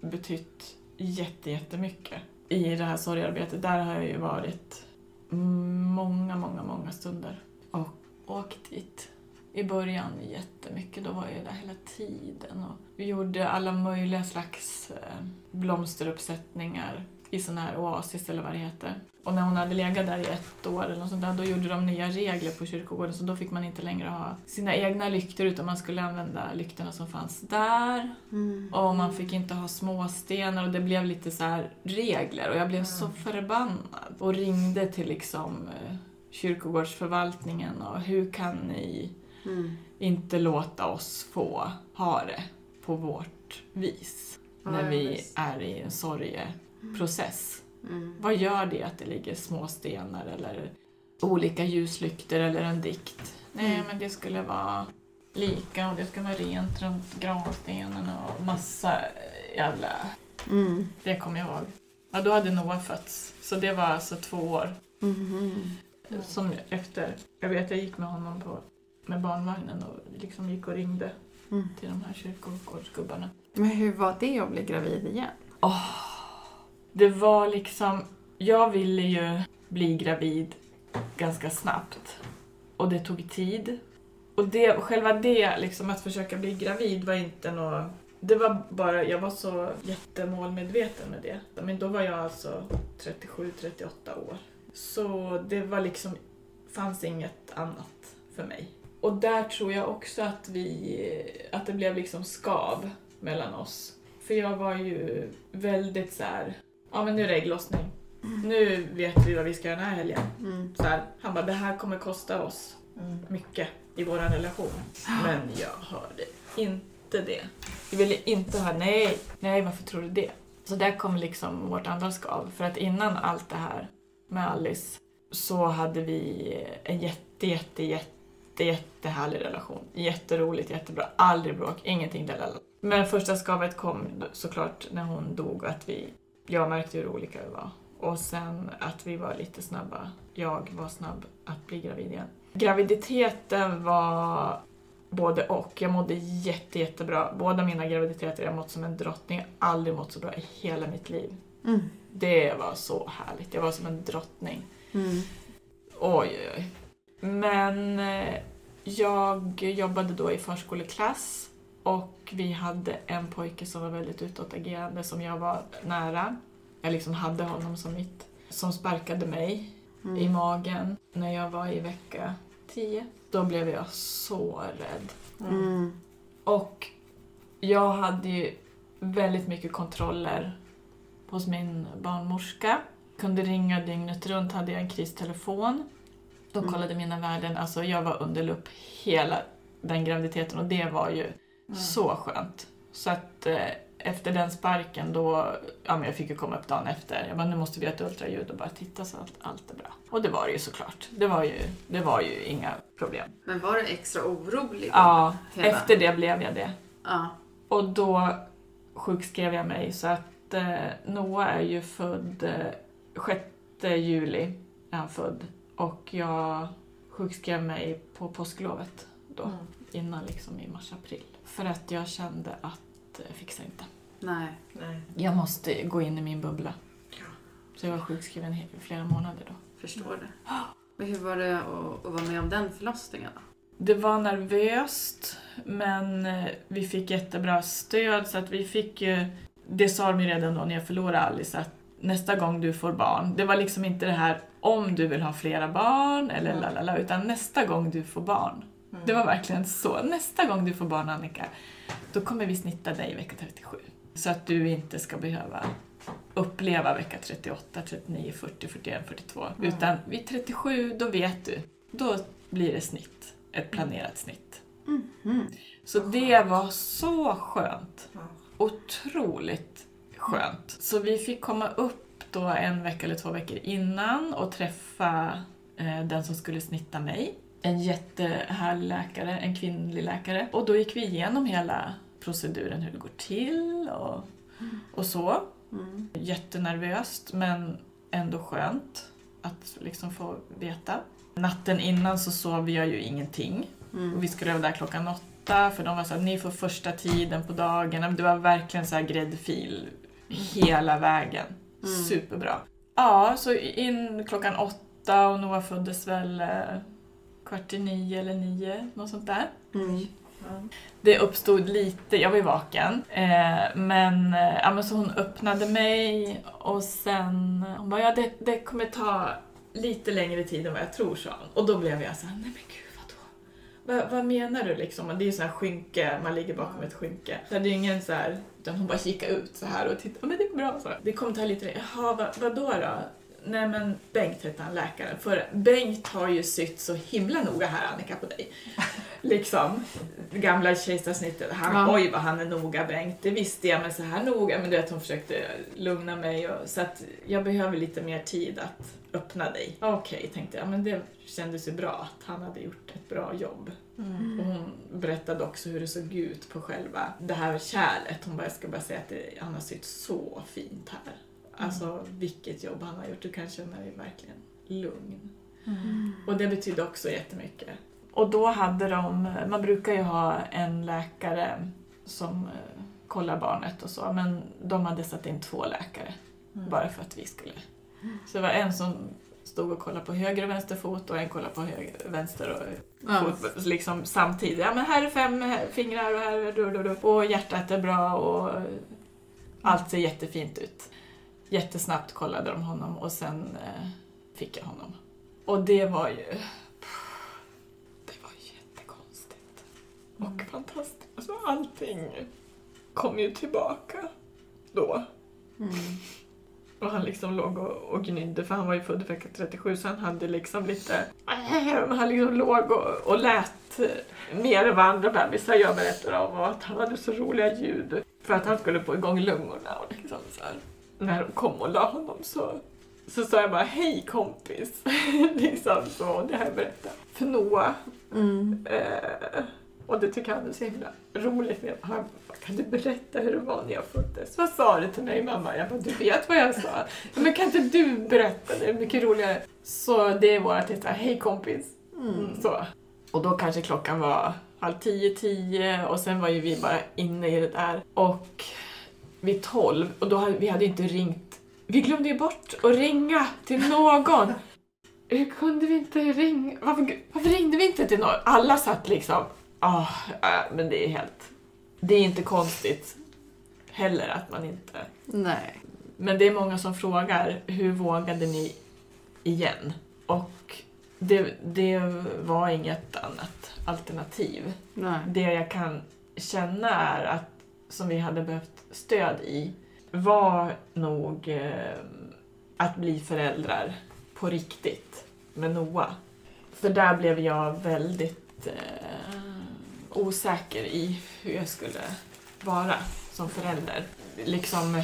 betytt jätte, jättemycket i det här sorgarbetet. Där har jag ju varit många, många, många stunder och åkt dit. I början jättemycket, då var jag där hela tiden och vi gjorde alla möjliga slags eh, blomsteruppsättningar i sån här oasis eller vad det heter. Och när hon hade legat där i ett år eller något sånt där, då gjorde de nya regler på kyrkogården så då fick man inte längre ha sina egna lyktor utan man skulle använda lyktorna som fanns där. Mm. Och man fick inte ha småstenar och det blev lite så här regler och jag blev så förbannad och ringde till liksom eh, kyrkogårdsförvaltningen och hur kan ni Mm. inte låta oss få ha det på vårt vis när vi är i en sorgeprocess. Mm. Vad gör det att det ligger små stenar eller olika ljuslyktor eller en dikt? Nej, Mm. men det skulle vara lika och det ska vara rent runt gravstenen och massa eh, jävla... Mm. Det kommer jag ihåg. Ja, då hade Noah fötts. Så det var alltså två år Mhm. som efter... Jag vet, jag gick med honom på, med barnvagnen och liksom gick och ringde Mm. till de här kyrkogårdsgubbarna. Men hur var det att bli gravid igen? Det var liksom... Jag ville ju bli gravid ganska snabbt. Och det tog tid. Och det, själva det, liksom att försöka bli gravid var inte något... Det var bara, jag var så jättemålmedveten med det. Men då var jag alltså 37-38 år. Så det var liksom, fanns inget annat för mig. Och där tror jag också att vi, att det blev liksom skav mellan oss. För jag var ju väldigt så här ja men nu är det ägglossning. Nu vet vi vad vi ska göra den här helgen. Mm. Så här, han bara, det här kommer kosta oss mycket i vår relation. Men jag hörde inte det. Jag ville inte höra, nej, nej varför tror du det? Så där kom liksom vårt andra skav. För att innan allt det här med Alice så hade vi en jätte, jätte, jätte, jättehärlig relation. Jätteroligt, jättebra, aldrig bråk, ingenting där. Men första skavet kom såklart när hon dog och att vi, jag märkte hur olika vi var. Och sen att vi var lite snabba, jag var snabb att bli gravid igen. Graviditeten var både och. Jag mådde jätte, jättebra. Båda mina graviditeter, jag mått som en drottning. Jag har aldrig mått så bra i hela mitt liv. Mm. Det var så härligt. Jag var som en drottning. Mm. Oj, oj, oj. Men eh, jag jobbade då i förskoleklass och vi hade en pojke som var väldigt utåtagerande som jag var nära. Jag liksom hade honom som mitt. Som sparkade mig Mm. i magen när jag var i vecka 10. Då blev jag så rädd. Mm. Och jag hade ju väldigt mycket kontroller hos min barnmorska. Kunde ringa dygnet runt, hade jag en kristelefon. De Mm. kollade mina värden, alltså jag var under lupp hela den graviditeten och det var ju så skönt. Så att eh, efter den sparken då, ja men jag fick ju komma upp dagen efter. Jag bara, nu måste vi göra ett ultraljud och bara titta så att allt är bra. Och det var det ju såklart. Det var ju, det var ju inga problem. Men var du extra orolig? Ja, Hela- efter det blev jag det. Ja. Och då sjukskrev jag mig så att eh, Noah är ju född eh, 6 juli är han född. Och jag sjukskrev mig på påsklovet då, Mm. innan liksom i mars-april. För att jag kände att jag fixar inte. Nej. Nej. Jag måste gå in i min bubbla. Ja. Så jag var sjukskriven i flera månader då. Förstår det. Men hur var det att, att vara med om den förlossningen då? Det var nervöst, men eh, vi fick jättebra stöd så att vi fick ju... Det sa de ju redan då när jag förlorade Alice att nästa gång du får barn, det var liksom inte det här om du vill ha flera barn eller Mm. lalala, utan nästa gång du får barn. Mm. Det var verkligen så. Nästa gång du får barn Annika, då kommer vi snitta dig i vecka 37. Så att du inte ska behöva uppleva vecka 38, 39, 40, 41, 42. Mm. Utan vid 37, då vet du. Då blir det snitt. Ett planerat snitt. Mhm. Så det var så skönt. Otroligt skönt. Så vi fick komma upp då en vecka eller två veckor innan och träffa eh, den som skulle snitta mig. En jättehärlig läkare, en kvinnlig läkare. Och då gick vi igenom hela proceduren, hur det går till och, och så. Mm. Jättenervöst men ändå skönt att liksom få veta. Natten innan så sov jag ju ingenting. Mm. vi skulle vara där klockan åtta för de var så här, ni får första tiden på dagen. Det var verkligen så här gräddfil hela vägen. Mm. Superbra. Ja, så in klockan åtta och Noah föddes väl eh, kvart i nio eller nio, något sånt där. Mm. Det uppstod lite, jag var ju vaken, eh, men, eh, ja, men så hon öppnade mig och sen, hon bara ja det, det kommer ta lite längre tid än vad jag tror sa hon. Och då blev jag så här, nej men gud vadå? Vad, vad menar du liksom? Det är ju sån här skynke, man ligger bakom ett skynke. Så det är ju ingen så här, utan hon bara kikar ut så här och tittar, men det går bra så. Det kommer ta lite längre, jaha vad, vadå då? Nej men Bengt hette han läkaren, för Bengt har ju sytt så himla noga här Annika på dig. Liksom, gamla kejsarsnittet. Han, Ja. Oj vad han är noga Bengt, det visste jag men så här noga. Men du vet hon försökte lugna mig och, så att jag behöver lite mer tid att öppna dig. Okej tänkte jag, men det kändes ju bra att han hade gjort ett bra jobb. Mm. Och hon berättade också hur det såg ut på själva det här kärlet. Hon bara, jag ska bara säga att det, han har sytt så fint här. Alltså vilket jobb han har gjort. Du kan känna dig verkligen lugn. Mm. Och det betyder också jättemycket. Och då hade de, man brukar ju ha en läkare som eh, kollar barnet och så, men de hade satt in två läkare Mm. bara för att vi skulle. Så det var en som stod och kollade på höger och vänster fot och en kollade på höger, vänster och Ja. fot liksom samtidigt. Ja men här är fem fingrar och här är du, du, du. Och hjärtat är bra och allt ser jättefint ut. Jättesnabbt kollade de honom och sen eh, fick jag honom. Och det var ju... Det var jättekonstigt. Och fantastiskt. Alltså allting kom ju tillbaka då. Mm. Och han liksom låg och, och gnydde för han var ju född vecka 37 så han hade liksom lite... Han liksom låg och, och lät mer än vad andra bebisar jag berättade om och att han hade så roliga ljud. För att han skulle få igång lungorna och liksom så här. När de kom och la honom så, så sa jag bara hej kompis. liksom så, det här berättade jag för Noah. Mm. Eh, och det tycker han är så himla roligt. Han bara, kan du berätta hur det var när jag föddes? Vad sa du till mig mamma? Jag bara, du vet vad jag sa. "Ja, Men kan inte du berätta? Det är mycket roligare. Så det är vårt lilla, hej kompis. Mm. Så. Och då kanske klockan var halv tio, tio och sen var ju vi bara inne i det där. Och vid tolv, och då hade vi hade inte ringt. Vi glömde ju bort att ringa till någon. Hur kunde vi inte ringa? Varför, varför ringde vi inte till någon? Alla satt liksom, ah, äh, men det är helt... Det är inte konstigt heller att man inte... Nej. Men det är många som frågar, hur vågade ni igen? Och det, det var inget annat alternativ. Nej. Det jag kan känna är att, som vi hade behövt stöd i, var nog eh, att bli föräldrar på riktigt med Noah. För där blev jag väldigt eh, osäker i hur jag skulle vara som förälder. Liksom,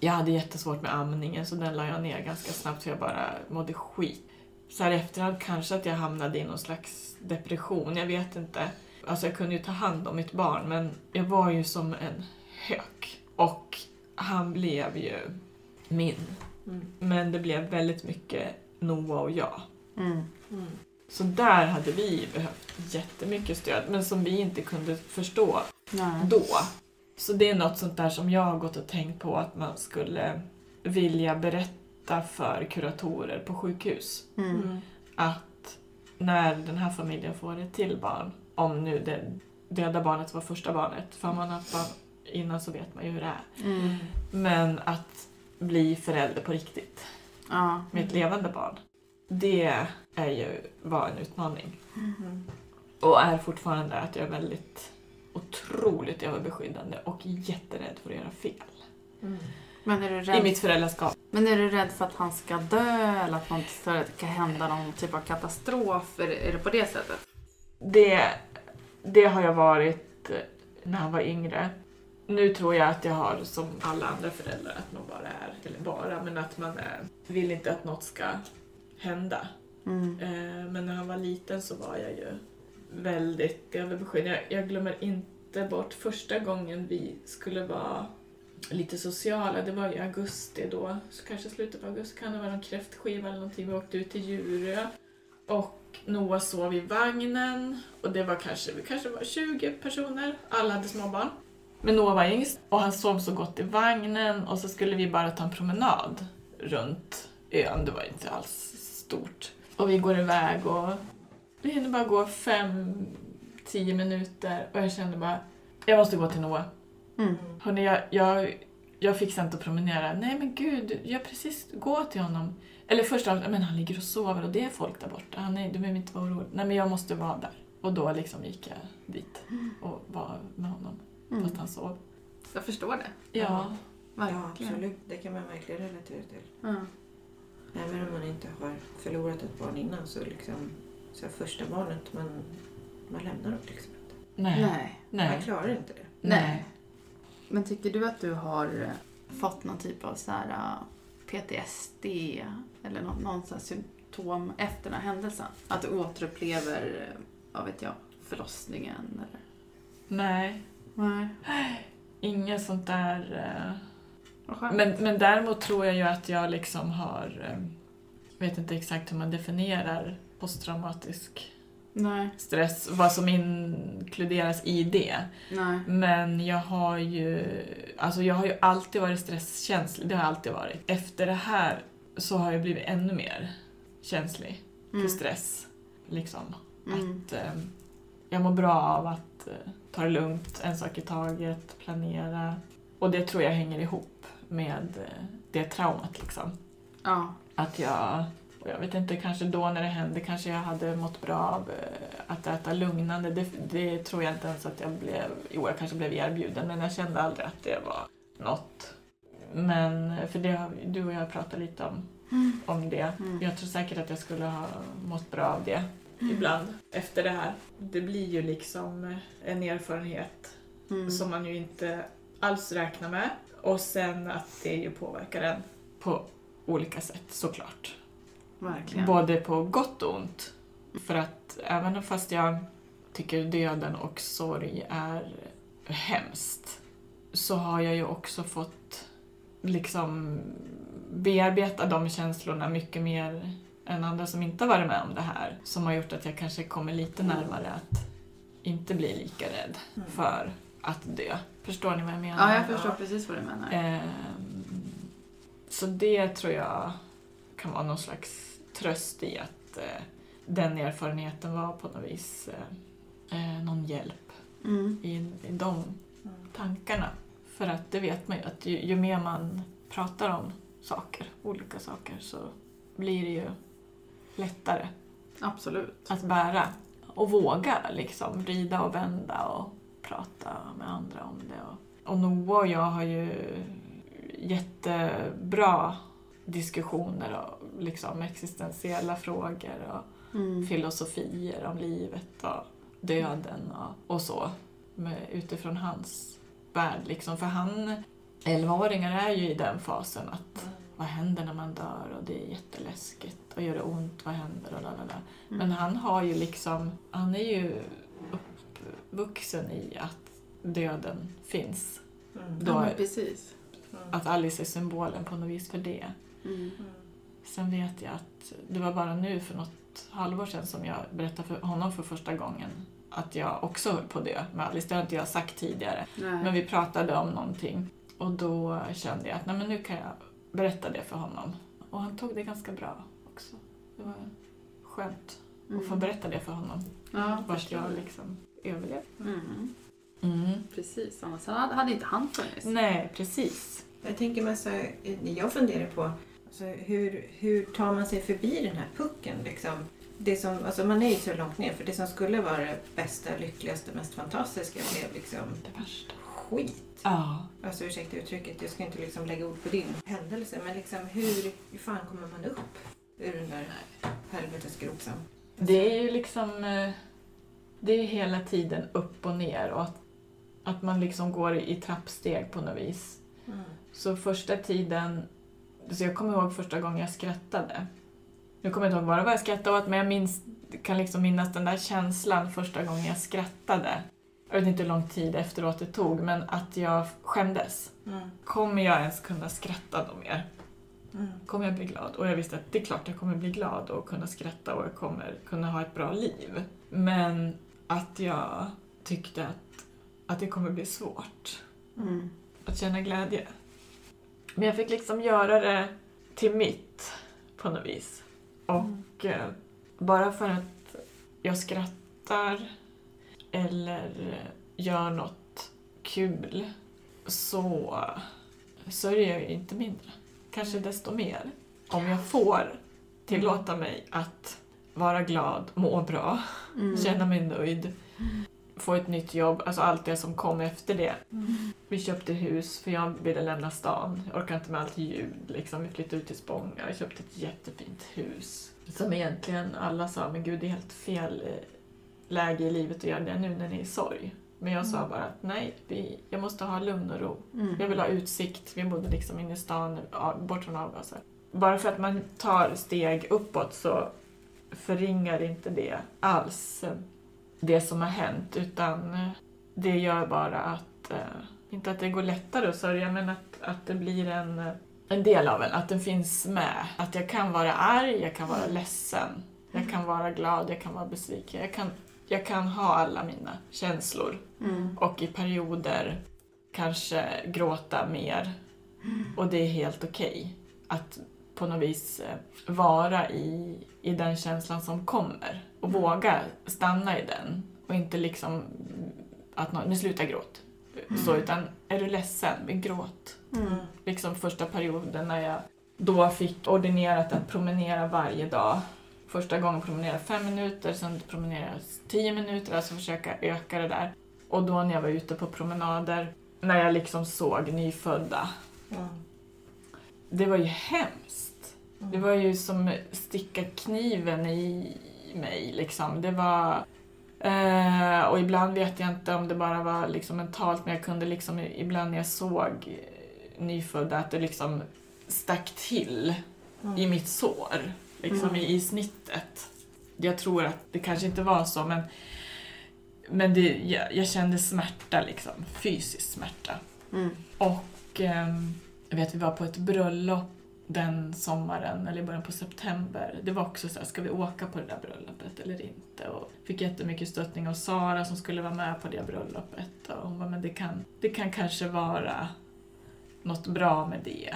jag hade jättesvårt med amningen så den la jag ner ganska snabbt för jag bara mådde skit. Så här i efterhand kanske att jag hamnade i någon slags depression, jag vet inte. Alltså jag kunde ju ta hand om mitt barn men jag var ju som en hök. Och han blev ju min. Mm. Men det blev väldigt mycket Noah och jag. Mm. Mm. Så där hade vi behövt jättemycket stöd men som vi inte kunde förstå Nej. då. Så det är något sånt där som jag har gått och tänkt på att man skulle vilja berätta för kuratorer på sjukhus. Mm. Mm. Att när den här familjen får ett till barn, om nu det döda barnet var första barnet, för har man haft barn innan så vet man ju hur det är. Mm. Men att bli förälder på riktigt Ja. med ett levande barn, det är ju, var en utmaning. Mm. Och är fortfarande att jag är väldigt otroligt överbeskyddande och jätterädd för att göra fel. Mm. Men är du I rädd mitt föräldraskap. Men är du rädd för att han ska dö eller att något att det kan hända någon typ av katastrof? Är det på det sättet? Det, det har jag varit eh, när han var yngre. Nu tror jag att jag har som alla andra föräldrar att man bara är, eller bara, men att man är, vill inte att något ska hända. Mm. Eh, Men när han var liten så var jag ju väldigt överbeskyddande. Jag, jag glömmer inte bort första gången vi skulle vara lite sociala. Det var i augusti då, så kanske slutet på augusti kan det vara någon kräftskiva eller någonting. Vi åkte ut till Djurö och Noah sov i vagnen och det var kanske, vi kanske var 20 personer, alla hade småbarn. Men Noah var yngst och han sov så gott i vagnen och så skulle vi bara ta en promenad runt ön. Det var inte alls stort. Och vi går iväg och det hinner bara gå fem, tio minuter och jag kände bara, jag måste gå till Noah. Mm. Hörrni, jag, jag, jag fixar inte att promenera. Nej men gud, jag precis gå till honom. Eller först av men han ligger och sover och det är folk där borta. Han är, du behöver inte vara orolig. Nej men jag måste vara där. Och då liksom gick jag dit och var med honom Mm. fast han sov. Jag förstår det. Ja. Ja, Verkligen. absolut. Det kan man verkligen relatera till. Ja. Även om man inte har förlorat ett barn innan så liksom så första barnet, man, man lämnar dem liksom inte. Nej. Nej. Man klarar inte det. Nej. Men tycker du att du har fått någon typ av så här PTSD eller någon, någon sån symptom efter den här händelsen? Att du återupplever, eh, vad vet jag, förlossningen eller? Nej. Nej. Inget sånt där. eh. Men, men däremot tror jag ju att jag liksom har, eh, vet inte exakt hur man definierar posttraumatisk Nej. stress, vad som inkluderas i det. Nej. Men jag har ju, alltså jag har ju alltid varit stresskänslig, det har jag alltid varit. Efter det här så har jag blivit ännu mer känslig för Mm. stress. Liksom. Mm. Att eh, jag mår bra av att eh, ta det lugnt, en sak i taget, planera. Och det tror jag hänger ihop med eh, det traumat liksom. Ja. Att jag, jag vet inte, kanske då när det hände kanske jag hade mått bra av eh, att äta lugnande. Det, det tror jag inte ens att jag blev, jo jag kanske blev erbjuden men jag kände aldrig att det var något. Men, för det har, du och jag pratat lite om, om det. Mm. Jag tror säkert att jag skulle ha mått bra av det ibland efter det här. Det blir ju liksom en erfarenhet Mm. som man ju inte alls räknar med. Och sen att det ju påverkar en på olika sätt såklart. Verkligen. Både på gott och ont. För att även fast jag tycker döden och sorg är hemskt så har jag ju också fått liksom bearbeta de känslorna mycket mer än andra som inte har varit med om det här. Som har gjort att jag kanske kommer lite närmare att inte bli lika rädd Mm. för att dö. Förstår ni vad jag menar? Ja, jag förstår precis vad du menar. Ehm, så det tror jag kan vara någon slags tröst i att eh, den erfarenheten var på något vis eh, eh, någon hjälp Mm. i, i de tankarna. För att det vet man ju att ju, ju mer man pratar om saker, olika saker, så blir det ju lättare Absolut. att bära. Och våga liksom vrida och vända och prata med andra om det. Och, och Noah och jag har ju jättebra diskussioner och liksom existentiella frågor och Mm. filosofier om livet och döden och, och så. Med, utifrån hans värld liksom. För han, 11-åringar är ju i den fasen att vad händer när man dör och det är jätteläskigt och gör det ont, vad händer och lalala. Men han har ju liksom, han är ju vuxen i att döden finns. Mm. Då- Ja, precis. Mm. Att Alice är symbolen på något vis för det. Mm. Mm. Sen vet jag att det var bara nu för något halvår sedan som jag berättade för honom för första gången att jag också höll på att dö med Alice. Det har inte jag sagt tidigare. Nej. Men vi pratade om någonting och då kände jag att Nej, men nu kan jag berätta det för honom. Och han tog det ganska bra också. Det var skönt att få berätta det för honom. Mm. Ja, Vart förstår. jag liksom överlevde. Mm. Mm. Precis, annars hade, hade inte han funnits. Nej, precis. Jag tänker mest så här, jag funderar på alltså, hur, hur tar man sig förbi den här pucken liksom? Det som, alltså man är ju så långt ner för det som skulle vara det bästa, lyckligaste, mest fantastiska blev liksom Det värsta. skit. Ja. Alltså ursäkta uttrycket, jag ska inte liksom lägga ord på din händelse men liksom hur, hur fan kommer man upp ur den där helvetesgropen? Det är ju liksom... eh, Det är hela tiden upp och ner och att, att man liksom går i trappsteg på något vis. Mm. Så första tiden... Så jag kommer ihåg första gången jag skrattade. Nu kommer jag inte ihåg bara vad jag skrattade åt men jag minns, kan liksom minnas den där känslan första gången jag skrattade. Jag vet inte hur lång tid efteråt det tog men att jag skämdes. Mm. Kommer jag ens kunna skratta då mer? Mm. Kommer jag bli glad? Och jag visste att det är klart jag kommer bli glad och kunna skratta och jag kommer kunna ha ett bra liv. Men att jag tyckte att, att det kommer bli svårt Mm. att känna glädje. Men jag fick liksom göra det till mitt på något vis. Och eh, bara för att jag skrattar eller gör något kul så sörjer jag ju inte mindre. Kanske desto mer. Om jag får tillåta mig att vara glad, må bra, Mm. känna mig nöjd, få ett nytt jobb, alltså allt det som kom efter det. Mm. Vi köpte hus för jag ville lämna stan. Jag orkar inte med allt ljud. Liksom. Vi flyttade ut till Spånga och köpte ett jättefint hus. Som egentligen alla sa, men gud det är helt fel eh, läge i livet att göra det nu när ni är i sorg. Men jag sa bara att nej, vi, jag måste ha lugn och ro. Mm. Jag vill ha utsikt. Vi bodde liksom inne i stan, bort från avgaser. Bara för att man tar steg uppåt så förringar inte det alls det som har hänt. Utan eh, det gör bara att, eh, inte att det går lättare att sörja, men att, att det blir en, eh, en del av en. Att den finns med. Att jag kan vara arg, jag kan vara ledsen. Jag kan vara glad, jag kan vara besviken. Jag kan, jag kan ha alla mina känslor Mm. och i perioder kanske gråta mer. Och det är helt okej att på något vis vara i, i den känslan som kommer och våga stanna i den och inte liksom att nå- nu slutar gråt. Så, utan är du ledsen, men gråt. Mm. Liksom första perioden när jag då fick ordinerat att promenera varje dag. Första gången promenera fem minuter, sen promenera tio minuter, alltså försöka öka det där. Och då när jag var ute på promenader, när jag liksom såg nyfödda, Mm. det var ju hemskt. Det var ju som sticka kniven i mig liksom. Det var... Eh, och ibland vet jag inte om det bara var liksom mentalt, men jag kunde liksom ibland när jag såg eh, nyfödda att det liksom stack till i mitt sår, liksom Mm. i, i snittet. Jag tror att det kanske inte var så, men, men det, jag, jag kände smärta, liksom, fysisk smärta. Mm. Och ehm, jag vet, vi var på ett bröllop den sommaren, eller i början på september. Det var också så här, ska vi åka på det där bröllopet eller inte? Och fick jättemycket stöttning av Sara som skulle vara med på det bröllopet. Och hon bara, men det kan, det kan kanske vara något bra med det.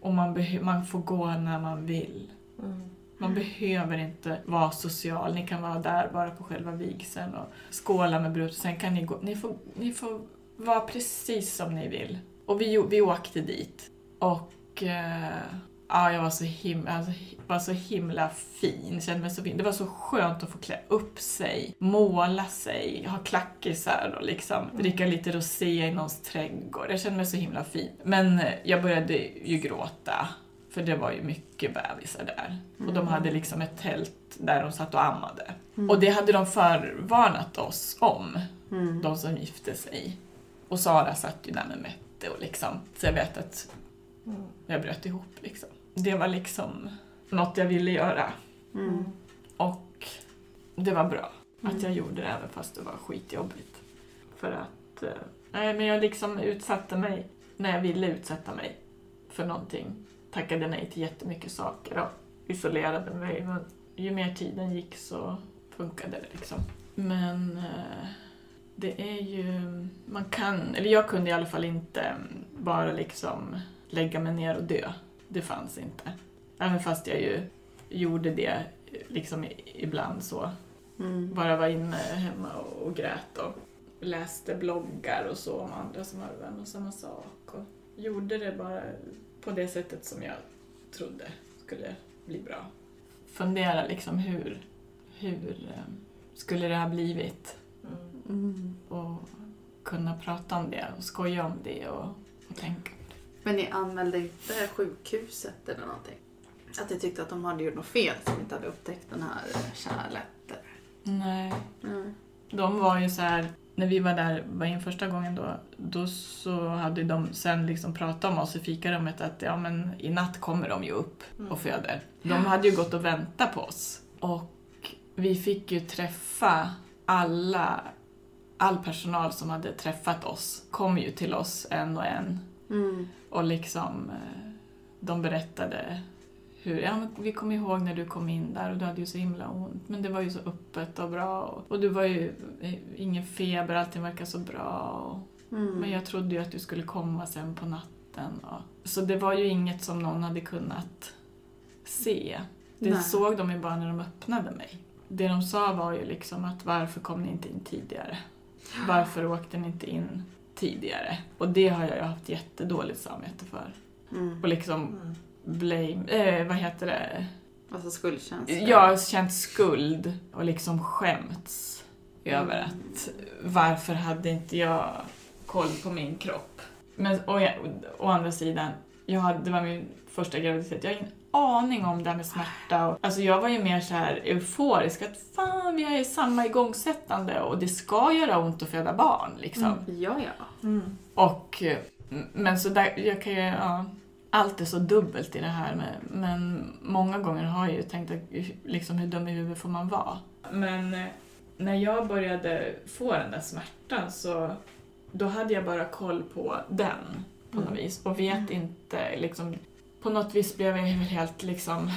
Och man, man får gå när man vill. Mm. Man behöver inte vara social. Ni kan vara där bara på själva vigseln och skåla med brudet. Sen kan ni gå. Ni får, ni får vara precis som ni vill. Och vi, vi åkte dit. Och eh, ja, jag var så, himla, alltså, var så himla fin. Kände mig så fin. Det var så skönt att få klä upp sig, måla sig, ha klackisar och liksom dricka lite rosé i någons trädgård. Jag kände mig så himla fin. Men eh, jag började ju gråta. För det var ju mycket bebisar där. Och de hade liksom ett tält där de satt och ammade. Och det hade de förvarnat oss om, Mm. de som gifte sig. Och Sara satt ju där med Mette och liksom, så jag vet att Mm. jag bröt ihop liksom. Det var liksom något jag ville göra. Mm. Och det var bra att jag gjorde det även fast det var skitjobbigt. för att eh, nej, men jag liksom utsatte mig när jag ville utsätta mig för någonting. Tackade nej till jättemycket saker och isolerade mig. Men ju mer tiden gick så funkade det liksom. Men eh, det är ju, man kan, eller jag kunde i alla fall inte bara liksom lägga mig ner och dö. Det fanns inte. Även fast jag ju gjorde det liksom ibland så. Mm. Bara var inne hemma och, och grät och läste bloggar och så om andra som hade en och samma sak. Och gjorde det bara på det sättet som jag trodde skulle bli bra. Fundera liksom hur, hur eh, skulle det ha blivit? Mm. Och kunna prata om det och skoja om det och, och tänka. Men ni anmälde inte sjukhuset eller någonting? Att ni tyckte att de hade gjort något fel som inte hade upptäckt den här eller? Nej. Mm. De var ju så här, när vi var där var in första gången då, då så hade de sen liksom pratat om oss i fikarummet att ja men i natt kommer de ju upp och föder. De hade ju gått och väntat på oss. Och vi fick ju träffa alla, all personal som hade träffat oss kom ju till oss en och en Mm. och liksom eh, de berättade hur, ja vi kommer ihåg när du kom in där och du hade ju så himla ont men det var ju så öppet och bra och, och du var ju eh, ingen feber, allting verkar så bra och, Mm. men jag trodde ju att du skulle komma sen på natten och, så det var ju inget som någon hade kunnat se. Det Nej. såg de ju bara när de öppnade mig. Det de sa var ju liksom att varför kom ni inte in tidigare? Varför åkte ni inte in tidigare? Och det har jag ju haft jättedåligt samvete för. Mm. Och liksom blame, eh, vad heter det? Alltså skuldkänsla. Jag har känt skuld och liksom skämts över att varför hade inte jag koll på min kropp? Men å, å andra sidan, jag hade, det var min första graviditet, jag har ingen aning om det här med smärta. Och, alltså jag var ju mer så här euforisk att fan vi är i samma igångsättande och det ska göra ont att föda barn liksom. Ja, ja. Mm. Och, eh, men så där, jag kan ju, ja, allt är så dubbelt i det här med, men många gånger har jag ju tänkt att liksom, hur dum i huvudet får man vara? Men eh, när jag började få den där smärtan så då hade jag bara koll på den på något Mm. vis och vet inte liksom, på något vis blev jag helt liksom,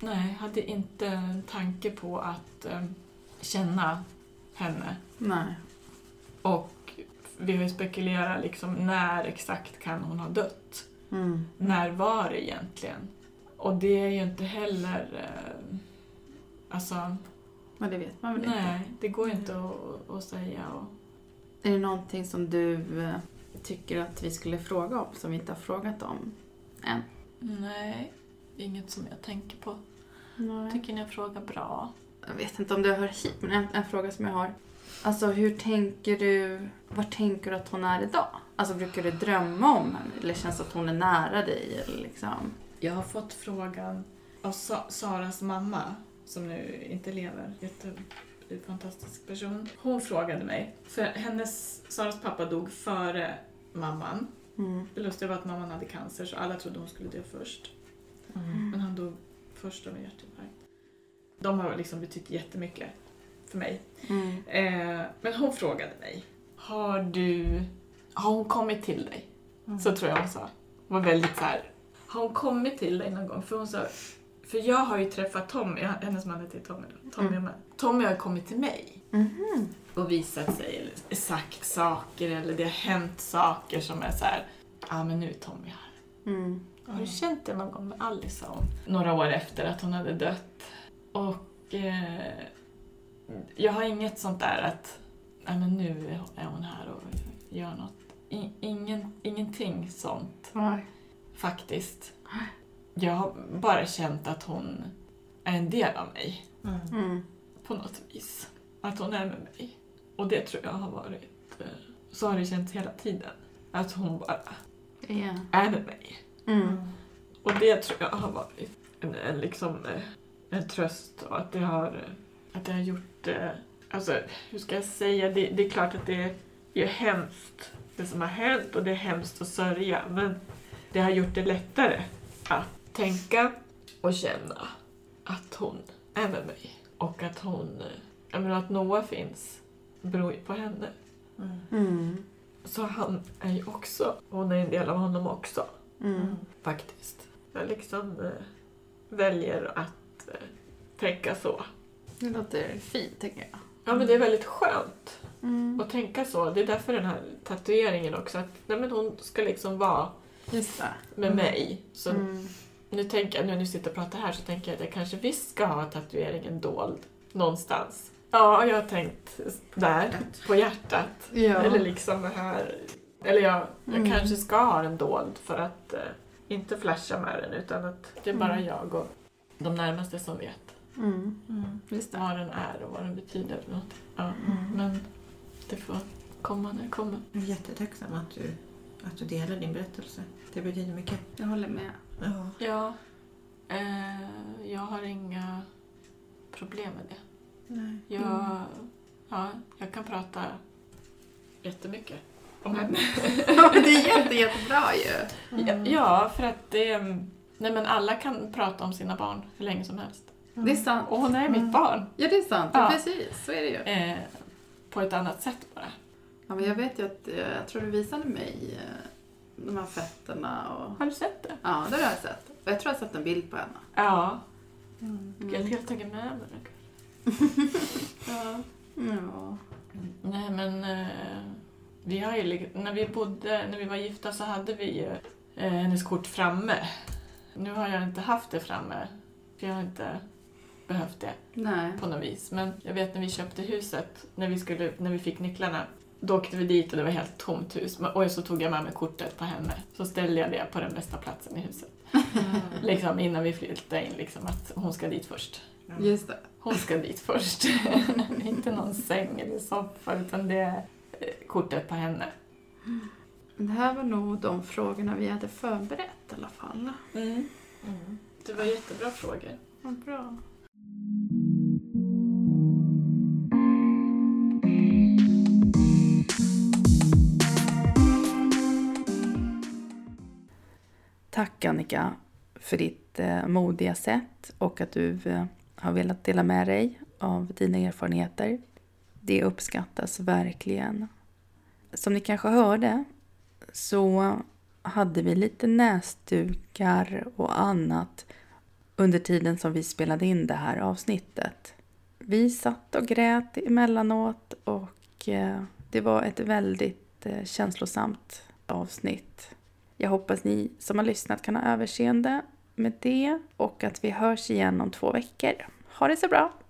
nej, hade inte en tanke på att eh, känna henne. Nej. Och vi har ju spekulerat liksom när exakt kan hon ha dött? Mm. När var det egentligen? Och det är ju inte heller... Eh, alltså, Men det vet man väl nej, inte. det går ju inte att, att säga. Och, Är det någonting som du eh, tycker att vi skulle fråga om som vi inte har frågat om än? nej, inget som jag tänker på. Nej. Tycker ni jag frågar bra? Jag vet inte om det hör hit, men en, en fråga som jag har. Alltså hur tänker du, var tänker du att hon är idag? Alltså brukar du drömma om henne eller känns det att hon är nära dig? Eller liksom? Jag har fått frågan av Sa- Saras mamma, som nu inte lever, jättefantastisk person. Hon frågade mig, för hennes, Saras pappa dog före mamman. Mm. Det lustiga var att mamman hade cancer så alla trodde hon skulle dö först. Mm. Men han dog först av en hjärtinfarkt. De har liksom betytt jättemycket för mig. Mm. Eh, men hon frågade mig, har du, har hon kommit till dig? Mm. Så tror jag hon sa. Hon var väldigt så här. har hon kommit till dig någon gång? För hon sa, för jag har ju träffat Tommy, hennes man heter Tommy då, Tommy Mm. Tommy har kommit till mig Mhm. Och visat sig, eller sagt saker, eller det har hänt saker som är så här. ja ah, men nu är Tommy här. Mm. Har du känt det någon gång med Alice? sa hon. Några år efter att hon hade dött. Och eh, jag har inget sånt där att Nej, men nu är hon här och gör något. I, ingen, ingenting sånt Nej. faktiskt. Jag har bara känt att hon är en del av mig. Mm. på något vis. Att hon är med mig. Och det tror jag har varit... eh, Så har det känts hela tiden. Att hon bara Ja. är med mig. Mm. Och det tror jag har varit en, en, liksom, eh, en tröst och att det har, eh, att det har gjort... Alltså, hur ska jag säga? Det, det är klart att det är hemskt, det som har hänt och det är hemskt att sörja. Men det har gjort det lättare att tänka och känna att hon är med mig. Och att hon... Jag menar att Noah finns beror ju på henne. Mm. Mm. Så han är ju också, hon är en del av honom också Mm. faktiskt. Jag liksom eh, väljer att eh, tänka så. Det låter fint tycker jag. Ja men det är väldigt skönt Mm. att tänka så. Det är därför den här tatueringen också. Att nej, men hon ska liksom vara Just det. med Mm. mig. Så Mm. nu tänker jag, nu när vi sitter och pratar här så tänker jag att jag kanske visst ska ha tatueringen dold någonstans. Ja, jag har tänkt där, på hjärtat. Ja. Eller liksom här. Eller jag, jag Mm. kanske ska ha den dold för att eh, inte flasha med den utan att det är bara Mm. jag och de närmaste som vet Mm. Mm. Just det. vad den är och vad den betyder. för något. Ja, Mm. men det får komma när det kommer. Jag är jättetacksam att du, att du delar din berättelse. Det betyder mycket. Jag håller med. Ja. Ja, eh, jag har inga problem med det. Nej. Jag, Mm. ja, jag kan prata jättemycket om henne. Ja, det är jätte, jättebra ju. Ja, ja, för att det... Nej men alla kan prata om sina barn hur länge som helst. Det är sant. Och hon är mitt Mm. barn. Ja, det är sant. Ja. Precis, så är det ju. Eh, på ett annat sätt bara. Ja, men jag vet ju att, eh, jag tror du visade mig eh, de här fötterna och... Har du sett det? Ja, det har jag sett. Och jag tror jag har sett en bild på henne. Ja. Mm. Jag har helt tagit med mig den. ja. Ja. Nej men eh, vi har ju, när vi bodde, när vi var gifta så hade vi ju eh, hennes kort framme. Nu har jag inte haft det framme, för jag har inte behövt det Nej. på något vis. Men jag vet när vi köpte huset, när vi, skulle, när vi fick nycklarna, då åkte vi dit och det var helt tomt hus. Och så tog jag med mig kortet på henne. Så ställde jag det på den bästa platsen i huset. Liksom innan vi flyttade in, liksom att hon ska dit först. Just det. Hon ska dit först. inte någon säng eller soffa, utan det är eh, kortet på henne. Det här var nog de frågorna vi hade förberett i alla fall. Mm. Det var jättebra frågor. Vad bra. Tack Annika för ditt eh, modiga sätt och att du eh, har velat dela med dig av dina erfarenheter. Det uppskattas verkligen. Som ni kanske hörde så hade vi lite näsdukar och annat under tiden som vi spelade in det här avsnittet. Vi satt och grät emellanåt och eh, det var ett väldigt eh, känslosamt avsnitt. Jag hoppas ni som har lyssnat kan ha överseende med det och att vi hörs igen om två veckor. Ha det så bra!